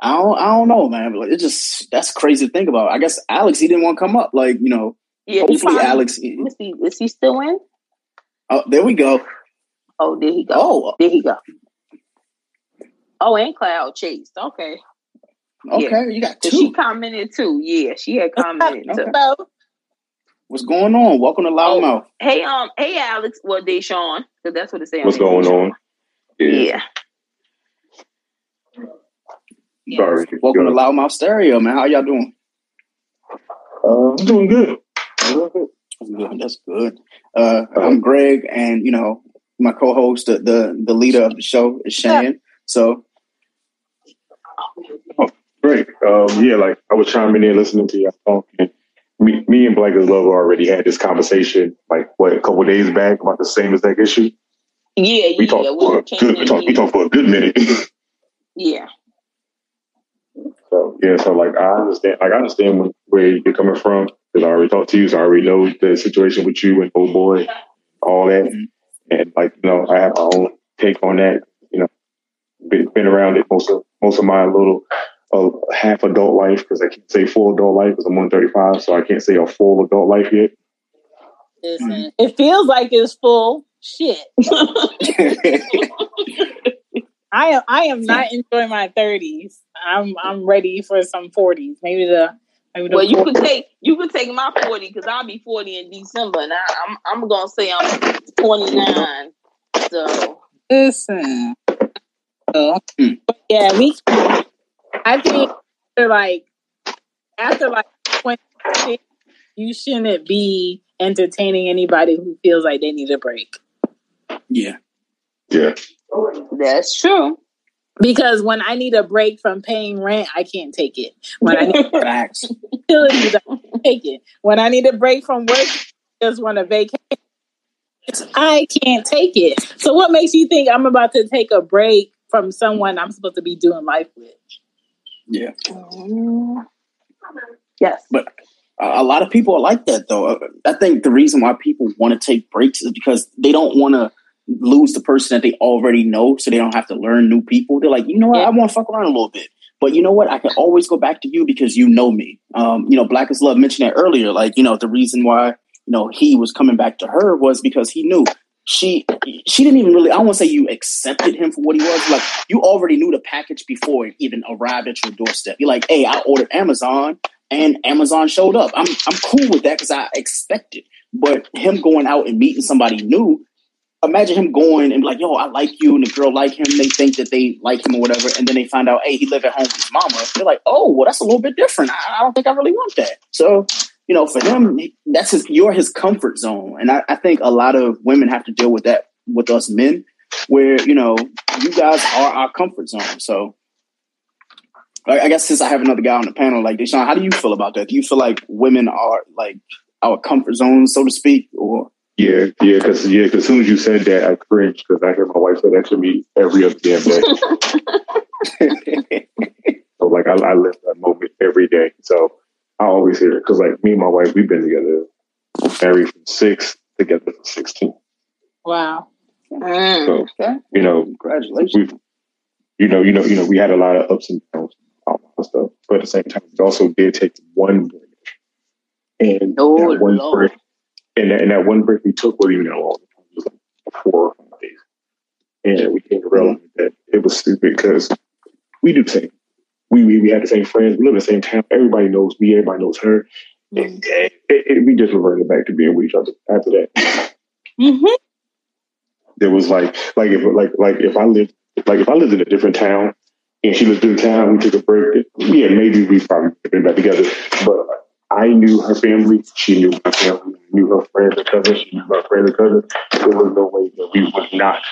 I don't, I don't know, man. But it just that's crazy to think about. I guess Alex, he didn't want to come up. Like, you know, yeah, hopefully probably, Alex. Is he, is he still in? Oh, there we go. Oh, there he go. Oh, there he go. Oh, and Cloud Chase. Okay. Okay, yeah. you got two. She commented too. Yeah, she had commented too. What's going on? Welcome to Loudmouth. Oh, hey, um, hey, Alex. Well, Deshaun, because that's what it's saying. What's going on? Yeah. yeah. Sorry. Welcome to Loudmouth Stereo, man. How y'all doing? Uh, I'm doing good. That's good. That's good. Uh, I'm Greg, and you know my co-host, the the, the leader of the show is Shane. So, oh, great. Um, yeah, like I was chiming in, listening to y'all talking. Me, me and Black is Love already had this conversation, like what a couple days back about the same exact issue. Yeah, we yeah. Talked we for a good, we talked, we talked for a good minute. yeah. So yeah, so like I understand, like I understand where you're coming from because I already talked to you, so I already know the situation with you and old boy, all that, mm-hmm. and like you know, I have my own take on that. You know, been, been around it most of most of my little uh, half adult life because I can't say full adult life because I'm 135, so I can't say a full adult life yet. Mm-hmm. It feels like it's full. Shit. I am I am not enjoying my thirties. I'm I'm ready for some forties. Maybe the well, you could take you could take my forty because I'll be forty in December, and I, am I'm, I'm gonna say I'm twenty nine. So listen, so, hmm. yeah, we. I think after like after like twenty, you shouldn't be entertaining anybody who feels like they need a break. Yeah. Yeah. That's true. Because when I need a break from paying rent, I can't take it. When I need facts, utilities, I can't take it. When I need a break from work, I just want to vacate. I can't take it. So, what makes you think I'm about to take a break from someone I'm supposed to be doing life with? Yeah. Mm-hmm. yes. But a lot of people are like that, though. I think the reason why people want to take breaks is because they don't want to lose the person that they already know so they don't have to learn new people. They're like, you know what, yeah. I want to fuck around a little bit. But you know what? I can always go back to you because you know me. Um, you know, Black is Love mentioned it earlier. Like, you know, the reason why, you know, he was coming back to her was because he knew she she didn't even really I to say you accepted him for what he was. Like you already knew the package before it even arrived at your doorstep. You're like, hey, I ordered Amazon and Amazon showed up. I'm I'm cool with that because I expected. But him going out and meeting somebody new, imagine him going and be like, yo, I like you, and the girl like him. They think that they like him or whatever, and then they find out, hey, he live at home with his mama. They're like, oh, well, that's a little bit different. I, I don't think I really want that. So, you know, for him, that's his, you're his comfort zone, and I, I think a lot of women have to deal with that with us men, where you know, you guys are our comfort zone. So. I guess since I have another guy on the panel, like Deshaun, how do you feel about that? Do you feel like women are like our comfort zone, so to speak, or yeah, yeah, because yeah, because as soon as you said that, I cringed because I hear my wife say that to me every other damn day. so like, I, I live that moment every day. So I always hear it because like me and my wife, we've been together, married from six, together for sixteen. Wow. Mm, so okay. you know, congratulations. You know, you know, you know, we had a lot of ups and downs, all that stuff, but at the same time, it also did take one break, and oh, that one Lord. break and that, and that one break we took wasn't even that long. It was like four or five days. And we came to realize that it was stupid because we do the same. We, we, we had the same friends. We live in the same town. Everybody knows me. Everybody knows her. Mm-hmm. And, it, it, we just reverted back to being with each other after that. Mm-hmm. There was like, like if like like if I lived like if I lived in a different town and she lived in a town, we took a break. Yeah, maybe we probably been back together. But I knew her family. She knew my family. Knew her friends and cousins. She knew my friends and cousins. There was no way that we was not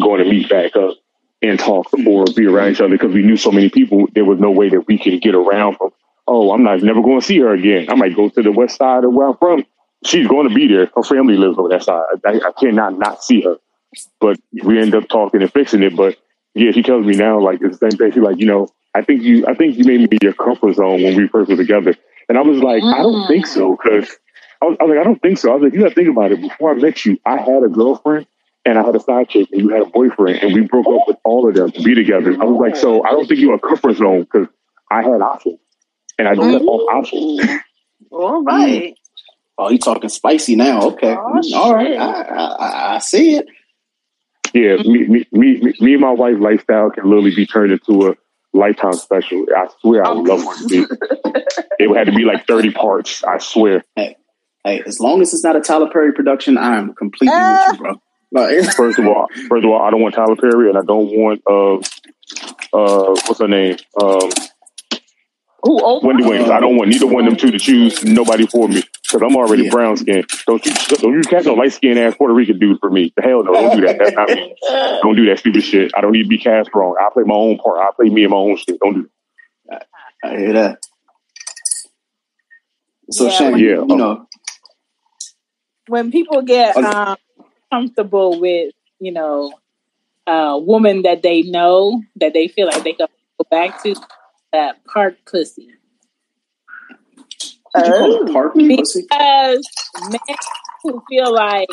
going to meet back up and talk or be around each other because we knew so many people. There was no way that we could get around from. Oh, I'm not never going to see her again. I might go to the west side of where I'm from. She's going to be there. Her family lives on that side. I, I cannot not see her. But we end up talking and fixing it. But yeah, she tells me now like it's the same thing. She's like, you know, I think you, I think you made me your comfort zone when we first were together. And I was like, mm. I don't think so. Cause I was, I was, like, I don't think so. I was like, you gotta think about it. Before I met you, I had a girlfriend and I had a side chick and you had a boyfriend and we broke up with all of them to be together. I was like, so I don't think you're a comfort zone because I had options and I don't mm. have all options. All right. Oh, you talking spicy now? Okay, oh, all right. I, I, I, see it. Yeah, me, me, me, me, and my wife's lifestyle can literally be turned into a lifetime special. I swear, I would love one to be. it would have to be like thirty parts. I swear. Hey, hey, as long as it's not a Tyler Perry production, I'm completely with you, bro. first of all, first of all, I don't want Tyler Perry, and I don't want uh, uh, what's her name? Um, who? Oh, Wendy Williams. I don't want neither one of them two to choose nobody for me because I'm already yeah. brown skin. Don't you don't you cast no light skinned ass Puerto Rican dude for me? The hell no, don't do that. That's not me. Don't do that stupid shit. I don't need to be cast wrong. I play my own part. I play me and my own shit. Don't do that. I hear that. So yeah, Shane, yeah, you know, when people get um, comfortable with you know a woman that they know that they feel like they can go back to that park pussy. Oh, park because men who feel like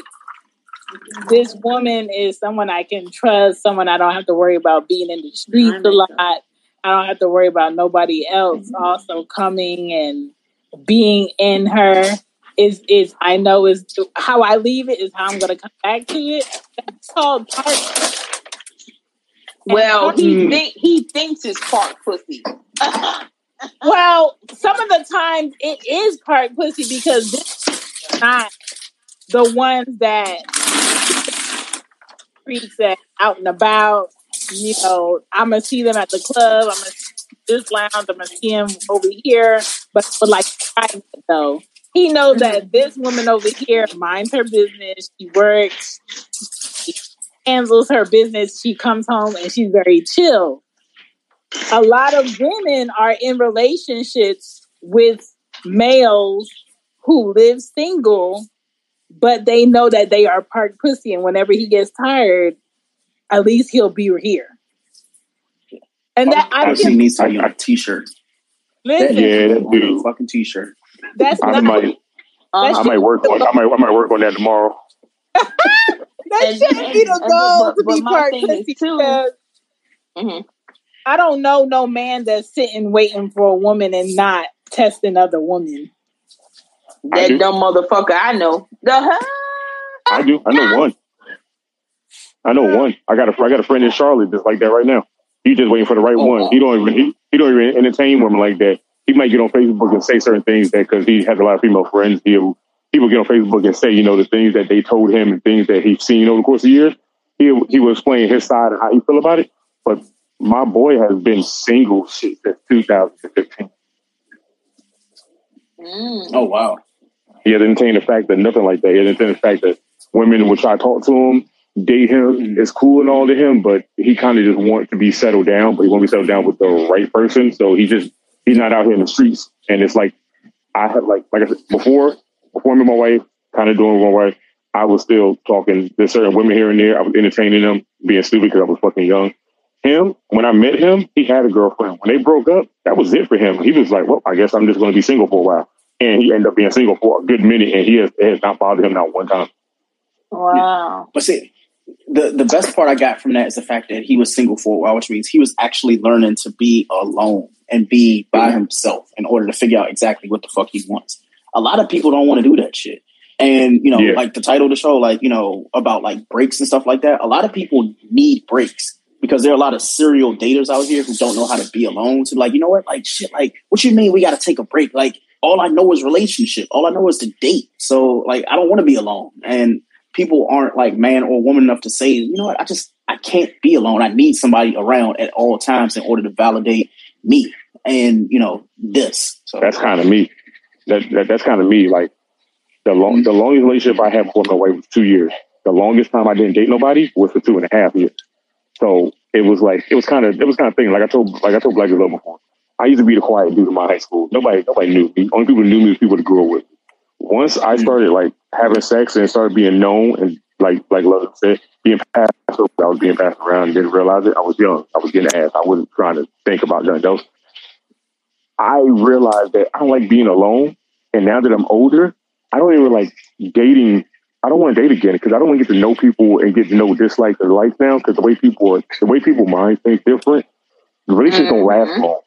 this woman is someone I can trust, someone I don't have to worry about being in the streets a lot. I don't have to worry about nobody else mm-hmm. also coming and being in her. Is is I know is how I leave it is how I'm going to come back to it. That's called park. Well, he think he thinks it's park pussy. well, some of the times it is part pussy because this is not the ones that freaks that out and about. You know, I'm gonna see them at the club. I'm gonna see this lounge. I'm gonna see him over here, but but like private though. He knows that mm-hmm. this woman over here minds her business. She works, she handles her business. She comes home and she's very chill a lot of women are in relationships with males who live single, but they know that they are part pussy, and whenever he gets tired, at least he'll be here. And that I see needs to be on a t-shirt. Listen, yeah, that dude. fucking t-shirt. That's I not, might, I might work on. I might, I might work on that tomorrow. that shouldn't be the goal to be part pussy. Too, mm-hmm I don't know no man that's sitting waiting for a woman and not testing other women. That dumb motherfucker I know. The? I do. I know one. I know one. I got a I got a friend in Charlotte that's like that right now. He's just waiting for the right oh, one. Wow. He don't even he, he don't even entertain women like that. He might get on Facebook and say certain things that because he has a lot of female friends. He'll he will get on Facebook and say you know the things that they told him and things that he's seen over the course of years. He he will explain his side and how he feel about it. But my boy has been single since 2015. Mm. Oh wow! He has entertained the fact that nothing like that. He has entertained the fact that women would try to talk to him, date him. It's cool and all to him, but he kind of just wants to be settled down. But he won't be settled down with the right person. So he just he's not out here in the streets. And it's like I had like like I said before before I met my wife, kind of doing my wife. I was still talking to certain women here and there. I was entertaining them, being stupid because I was fucking young. Him, when I met him, he had a girlfriend. When they broke up, that was it for him. He was like, "Well, I guess I'm just going to be single for a while." And he ended up being single for a good minute, and he has, has not bothered him not one time. Wow. But see, the the best part I got from that is the fact that he was single for a while, which means he was actually learning to be alone and be by himself in order to figure out exactly what the fuck he wants. A lot of people don't want to do that shit. And you know, yeah. like the title of the show, like you know, about like breaks and stuff like that. A lot of people need breaks because there are a lot of serial daters out here who don't know how to be alone. So like, you know what? Like shit, like what you mean we got to take a break? Like all I know is relationship. All I know is to date. So like I don't want to be alone. And people aren't like man or woman enough to say, you know what, I just I can't be alone. I need somebody around at all times in order to validate me and you know this. So that's kind of me. That, that that's kind of me. Like the long the longest relationship I had before my wife was two years. The longest time I didn't date nobody was for two and a half years. So it was like it was kind of it was kind of thing. Like I told like I told Black Love before. I used to be the quiet dude in my high school. Nobody nobody knew me. Only people knew me was people to grow with. Once I started like having sex and started being known and like like Love said, being passed I was being passed around didn't realize it. I was young. I was getting ass. I wasn't trying to think about nothing else. I realized that I don't like being alone. And now that I'm older, I don't even like dating. I don't want to date again because I don't want to get to know people and get to know dislike and life now. Because the way people are, the way people mind things different, the relationships mm-hmm. don't last long.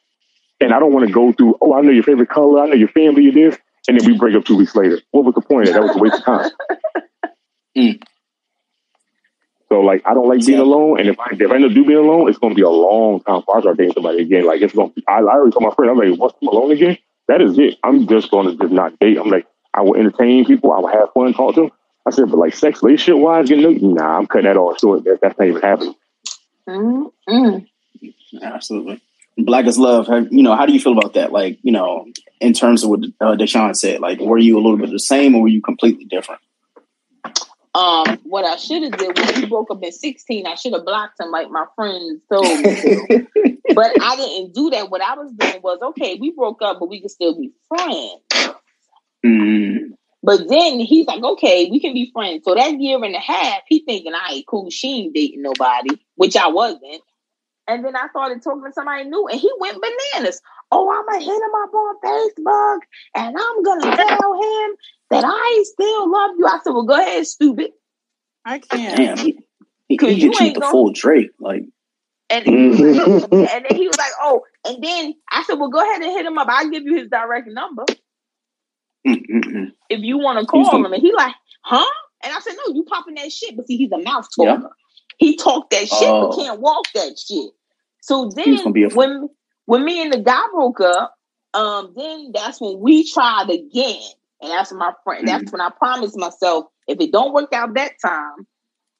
And I don't want to go through. Oh, I know your favorite color. I know your family. It is, and then we break up two weeks later. What was the point of that? That was a waste of time. mm. So like I don't like being alone, and if I if I end up do being alone, it's going to be a long time before I start dating somebody again. Like it's going. to be, I, I already told my friend, I'm like, what's alone again? That is it. I'm just going to just not date. I'm like, I will entertain people. I will have fun, talk to them. I said, but like sex, relationship wise, getting nah, I'm cutting that all short. That, that's not even happening. Mm-hmm. Absolutely. Black is love. you know, how do you feel about that? Like, you know, in terms of what uh, Deshaun said, like, were you a little bit the same or were you completely different? Um, what I should have did when we broke up at 16, I should have blocked him like my friends told me to. but I didn't do that. What I was doing was, okay, we broke up, but we could still be friends. Mm. But then he's like, okay, we can be friends. So that year and a half, he thinking, all right, cool, she ain't dating nobody, which I wasn't. And then I started talking to somebody new, and he went bananas. Oh, I'm gonna hit him up on Facebook, and I'm gonna tell him that I still love you. I said, well, go ahead, stupid. I can't. Damn, he, he, he you the gonna... full Drake, like. And, oh, and then he was like, "Oh," and then I said, "Well, go ahead and hit him up. I'll give you his direct number." Mm-mm-mm. if you want to call him. And he like, huh? And I said, no, you popping that shit. But see, he's a mouth talker. Yeah. He talked that shit, oh. but can't walk that shit. So then when when me and the guy broke up, um, then that's when we tried again. And that's my friend. Mm-hmm. That's when I promised myself, if it don't work out that time,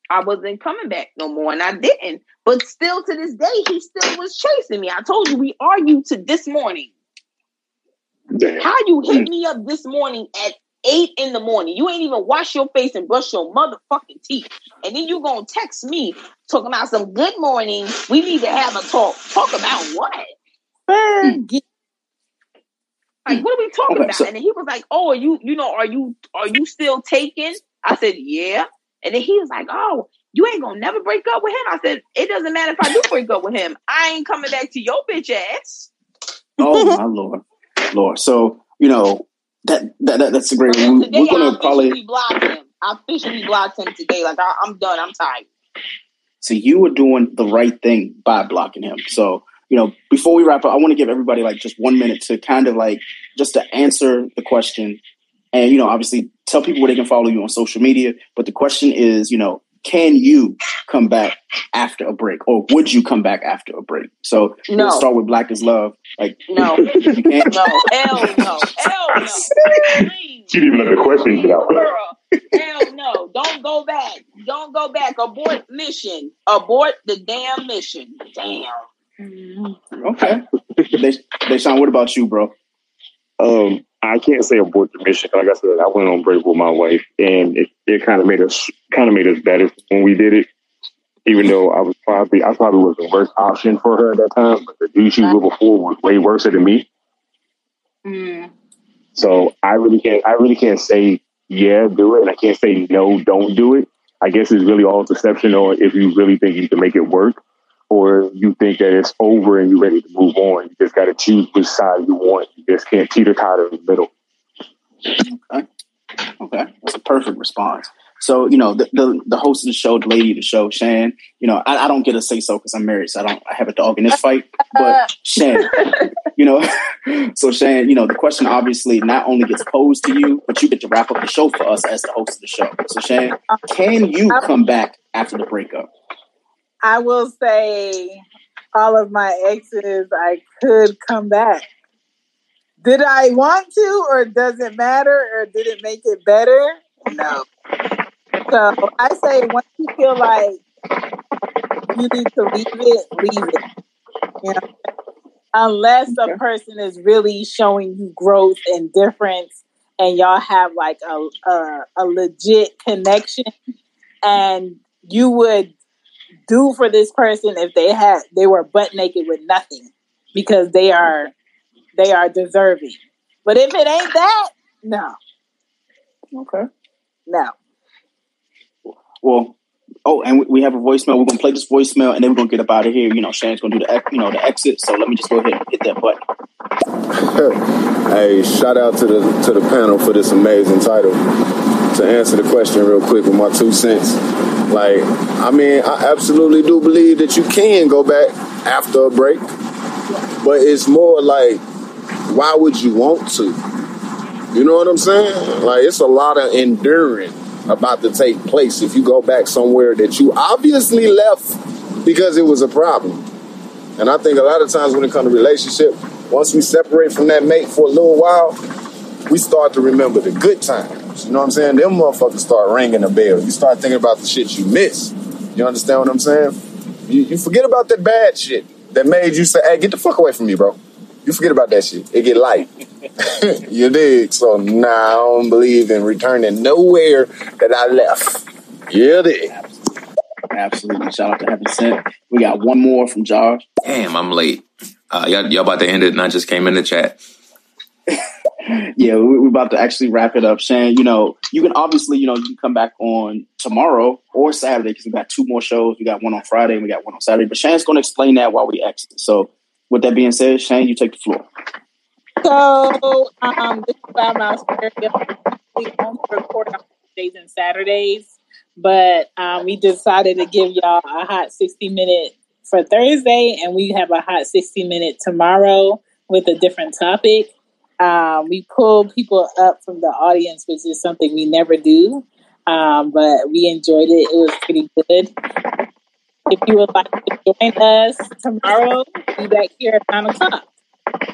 I wasn't coming back no more. And I didn't. But still to this day, he still was chasing me. I told you we argued to this morning. Damn. How you hit me up this morning at eight in the morning? You ain't even wash your face and brush your motherfucking teeth, and then you gonna text me talking about some good morning. We need to have a talk. Talk about what? Like what are we talking okay, about? So- and then he was like, "Oh, are you you know are you are you still taking?" I said, "Yeah." And then he was like, "Oh, you ain't gonna never break up with him." I said, "It doesn't matter if I do break up with him. I ain't coming back to your bitch ass." Oh my lord! Lord. So you know that, that, that that's a great. one. today we're gonna I probably block him. I officially blocked him today. Like I, am done. I'm tired. So you were doing the right thing by blocking him. So you know, before we wrap up, I want to give everybody like just one minute to kind of like just to answer the question, and you know, obviously tell people where they can follow you on social media. But the question is, you know, can you come back after a break, or would you come back after a break? So no. we'll start with Black is Love. Like no, you can't. no, hell no, hell no. She didn't even let the question get out. Girl, hell no! Don't go back. Don't go back. Abort mission. Abort the damn mission. Damn. Okay. they, Deshaun, what about you, bro? Um, I can't say abort the mission. Like I said, I went on break with my wife, and it, it kind of made us kind of made us better when we did it. Even though I was probably I probably was the worst option for her at that time, but the dude she was before was way worse than me. Mm. So I really can't I really can't say yeah do it, and I can't say no don't do it. I guess it's really all deception on if you really think you can make it work or you think that it's over and you're ready to move on. You just got to choose which side you want. You just can't teeter totter in the middle. Okay. Okay. That's a perfect response. So, you know, the, the, the host of the show, the lady of the show, Shan, you know, I, I don't get to say so because I'm married, so I don't I have a dog in this fight. But Shan, you know, so Shan, you know, the question obviously not only gets posed to you, but you get to wrap up the show for us as the host of the show. So Shan, can you um, come back after the breakup? I will say all of my exes, I could come back. Did I want to, or does it matter, or did it make it better? No. So I say once you feel like you need to leave it, leave it. You know? Unless a person is really showing you growth and difference, and y'all have like a, a, a legit connection, and you would do for this person if they had they were butt naked with nothing because they are they are deserving. But if it ain't that, no. Okay. No. Well, oh, and we have a voicemail. We're gonna play this voicemail, and then we're gonna get up out of here. You know, Shane's gonna do the you know the exit. So let me just go ahead and hit that button. hey, shout out to the to the panel for this amazing title. To answer the question real quick with my two cents, like, I mean, I absolutely do believe that you can go back after a break, but it's more like, why would you want to? You know what I'm saying? Like, it's a lot of enduring about to take place if you go back somewhere that you obviously left because it was a problem. And I think a lot of times when it comes to relationship, once we separate from that mate for a little while, we start to remember the good times. You know what I'm saying? Them motherfuckers start ringing a bell. You start thinking about the shit you miss. You understand what I'm saying? You, you forget about that bad shit that made you say, hey, get the fuck away from me, bro. You forget about that shit. It get light. you dig? So now I don't believe in returning nowhere that I left. Yeah, dig. Absolutely. Shout out to Heaven Sent. We got one more from Josh. Damn, I'm late. Uh, y'all, y'all about to end it, and I just came in the chat. yeah, we're about to actually wrap it up. Shane, you know, you can obviously, you know, you can come back on tomorrow or Saturday because we got two more shows. We got one on Friday and we got one on Saturday. But Shane's going to explain that while we exit. So, with that being said, Shane, you take the floor. So, um, this is about my We only record on Tuesdays and Saturdays, but um, we decided to give y'all a hot 60 minute for Thursday, and we have a hot 60 minute tomorrow with a different topic. Um, we pull people up from the audience, which is something we never do, um, but we enjoyed it. It was pretty good. If you would like to join us tomorrow, be back here at 9 o'clock.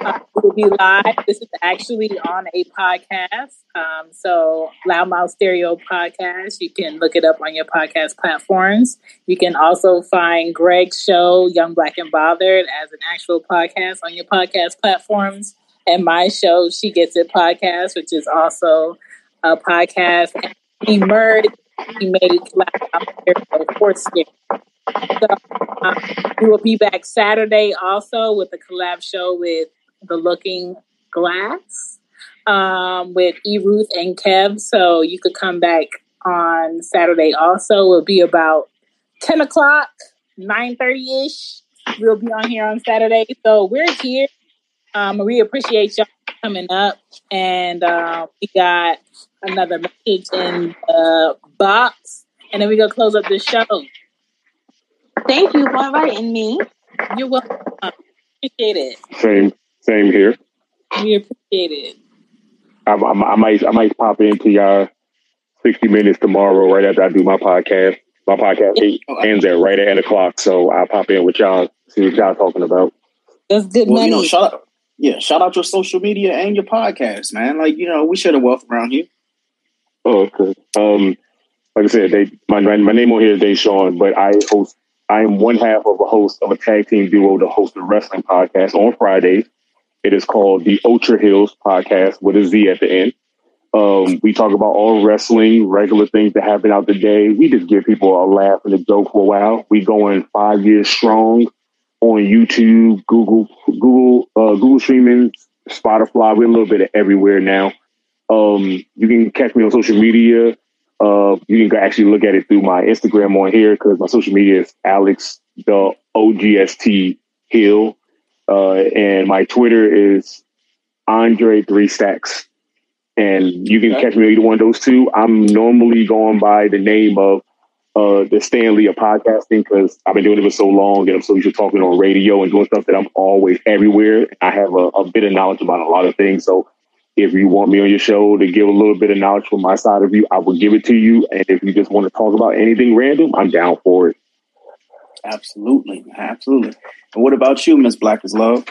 Uh, we'll be live. This is actually on a podcast. Um, so, Loudmouth Stereo Podcast. You can look it up on your podcast platforms. You can also find Greg's show, Young Black and Bothered, as an actual podcast on your podcast platforms and my show, She Gets It podcast, which is also a podcast. And we merged, we made fourth year. So um, we will be back Saturday also with a collab show with The Looking Glass um, with E. Ruth and Kev. So you could come back on Saturday also. it will be about 10 o'clock, 9.30 ish. We'll be on here on Saturday. So we're here um, we appreciate y'all coming up, and uh, we got another message in the box, and then we gonna close up the show. Thank you for inviting me. You're welcome. appreciate it. Same, same here. We appreciate it. I, I, I might, I might pop into y'all sixty minutes tomorrow, right after I do my podcast. My podcast eight, ends at right at eight o'clock, so I'll pop in with y'all, see what y'all talking about. That's good Well, money. you know, shout out, yeah, shout out your social media and your podcast, man. Like, you know, we share the wealth around here. Oh, okay. Um, like I said, they my my name on here is Sean, but I host. I am one half of a host of a tag team duo to host a wrestling podcast on Fridays. It is called the Ultra Hills Podcast with a Z at the end. Um, we talk about all wrestling, regular things that happen out the day. We just give people a laugh and a joke for a while. We going five years strong on YouTube, Google, Google, uh, Google streaming, Spotify. We're a little bit of everywhere now. Um, you can catch me on social media. Uh, you can actually look at it through my Instagram on here because my social media is Alex the OGST Hill, uh, and my Twitter is Andre Three Stacks. And you can catch me either one of those two. I'm normally going by the name of uh, the Stanley of podcasting because I've been doing it for so long and I'm so used to talking on radio and doing stuff that I'm always everywhere. I have a, a bit of knowledge about a lot of things. So if you want me on your show to give a little bit of knowledge from my side of you, I will give it to you. And if you just want to talk about anything random, I'm down for it. Absolutely, absolutely. And what about you, Miss Black is Love?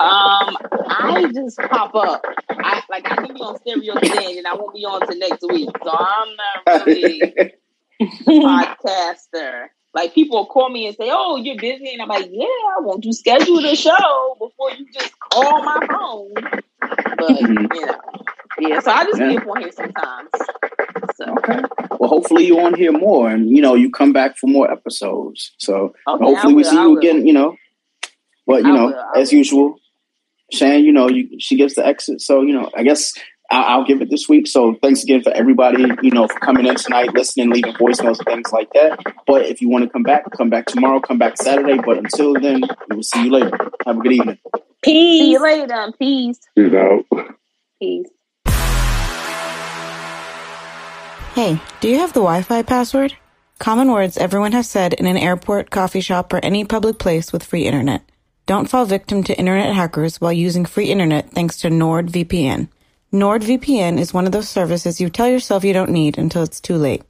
Um, I just pop up. I like I can be on stereo today, and I won't be on to next week. So I'm not really a podcaster. Like people will call me and say, "Oh, you're busy," and I'm like, "Yeah, I want to schedule the show before you just call my phone." But mm-hmm. you know, yeah. So I just Yeah. be up on here sometimes. So Well, hopefully you on here more, and you know you come back for more episodes. So Okay, hopefully I we see you again. You know, but you I know, will, as usual, Shan, you know, you, she gives the exit. So you know, I guess I'll, I'll give it this week. So thanks again for everybody, you know, for coming in tonight, listening, leaving voicemails, things like that. But if you want to come back, come back tomorrow, come back Saturday. But until then, we will see you later. Have a good evening. Peace. See you later. Peace. Peace out. Peace. Hey, do you have the Wi Fi password? Common words everyone has said in an airport, coffee shop, or any public place with free internet. Don't fall victim to internet hackers while using free internet thanks to NordVPN. NordVPN is one of those services you tell yourself you don't need until it's too late.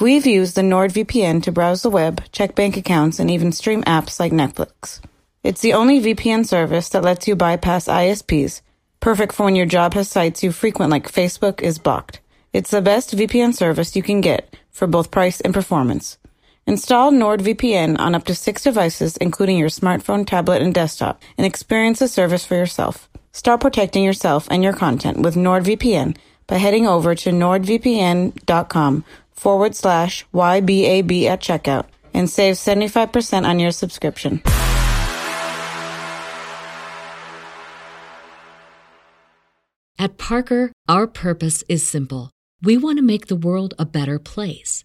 We've used the NordVPN to browse the web, check bank accounts, and even stream apps like Netflix. It's the only VPN service that lets you bypass ISPs, perfect for when your job has sites you frequent like Facebook is blocked. It's the best VPN service you can get for both price and performance. Install NordVPN on up to six devices, including your smartphone, tablet, and desktop, and experience the service for yourself. Start protecting yourself and your content with NordVPN by heading over to nordvpn.com forward slash YBAB at checkout and save 75% on your subscription. At Parker, our purpose is simple. We want to make the world a better place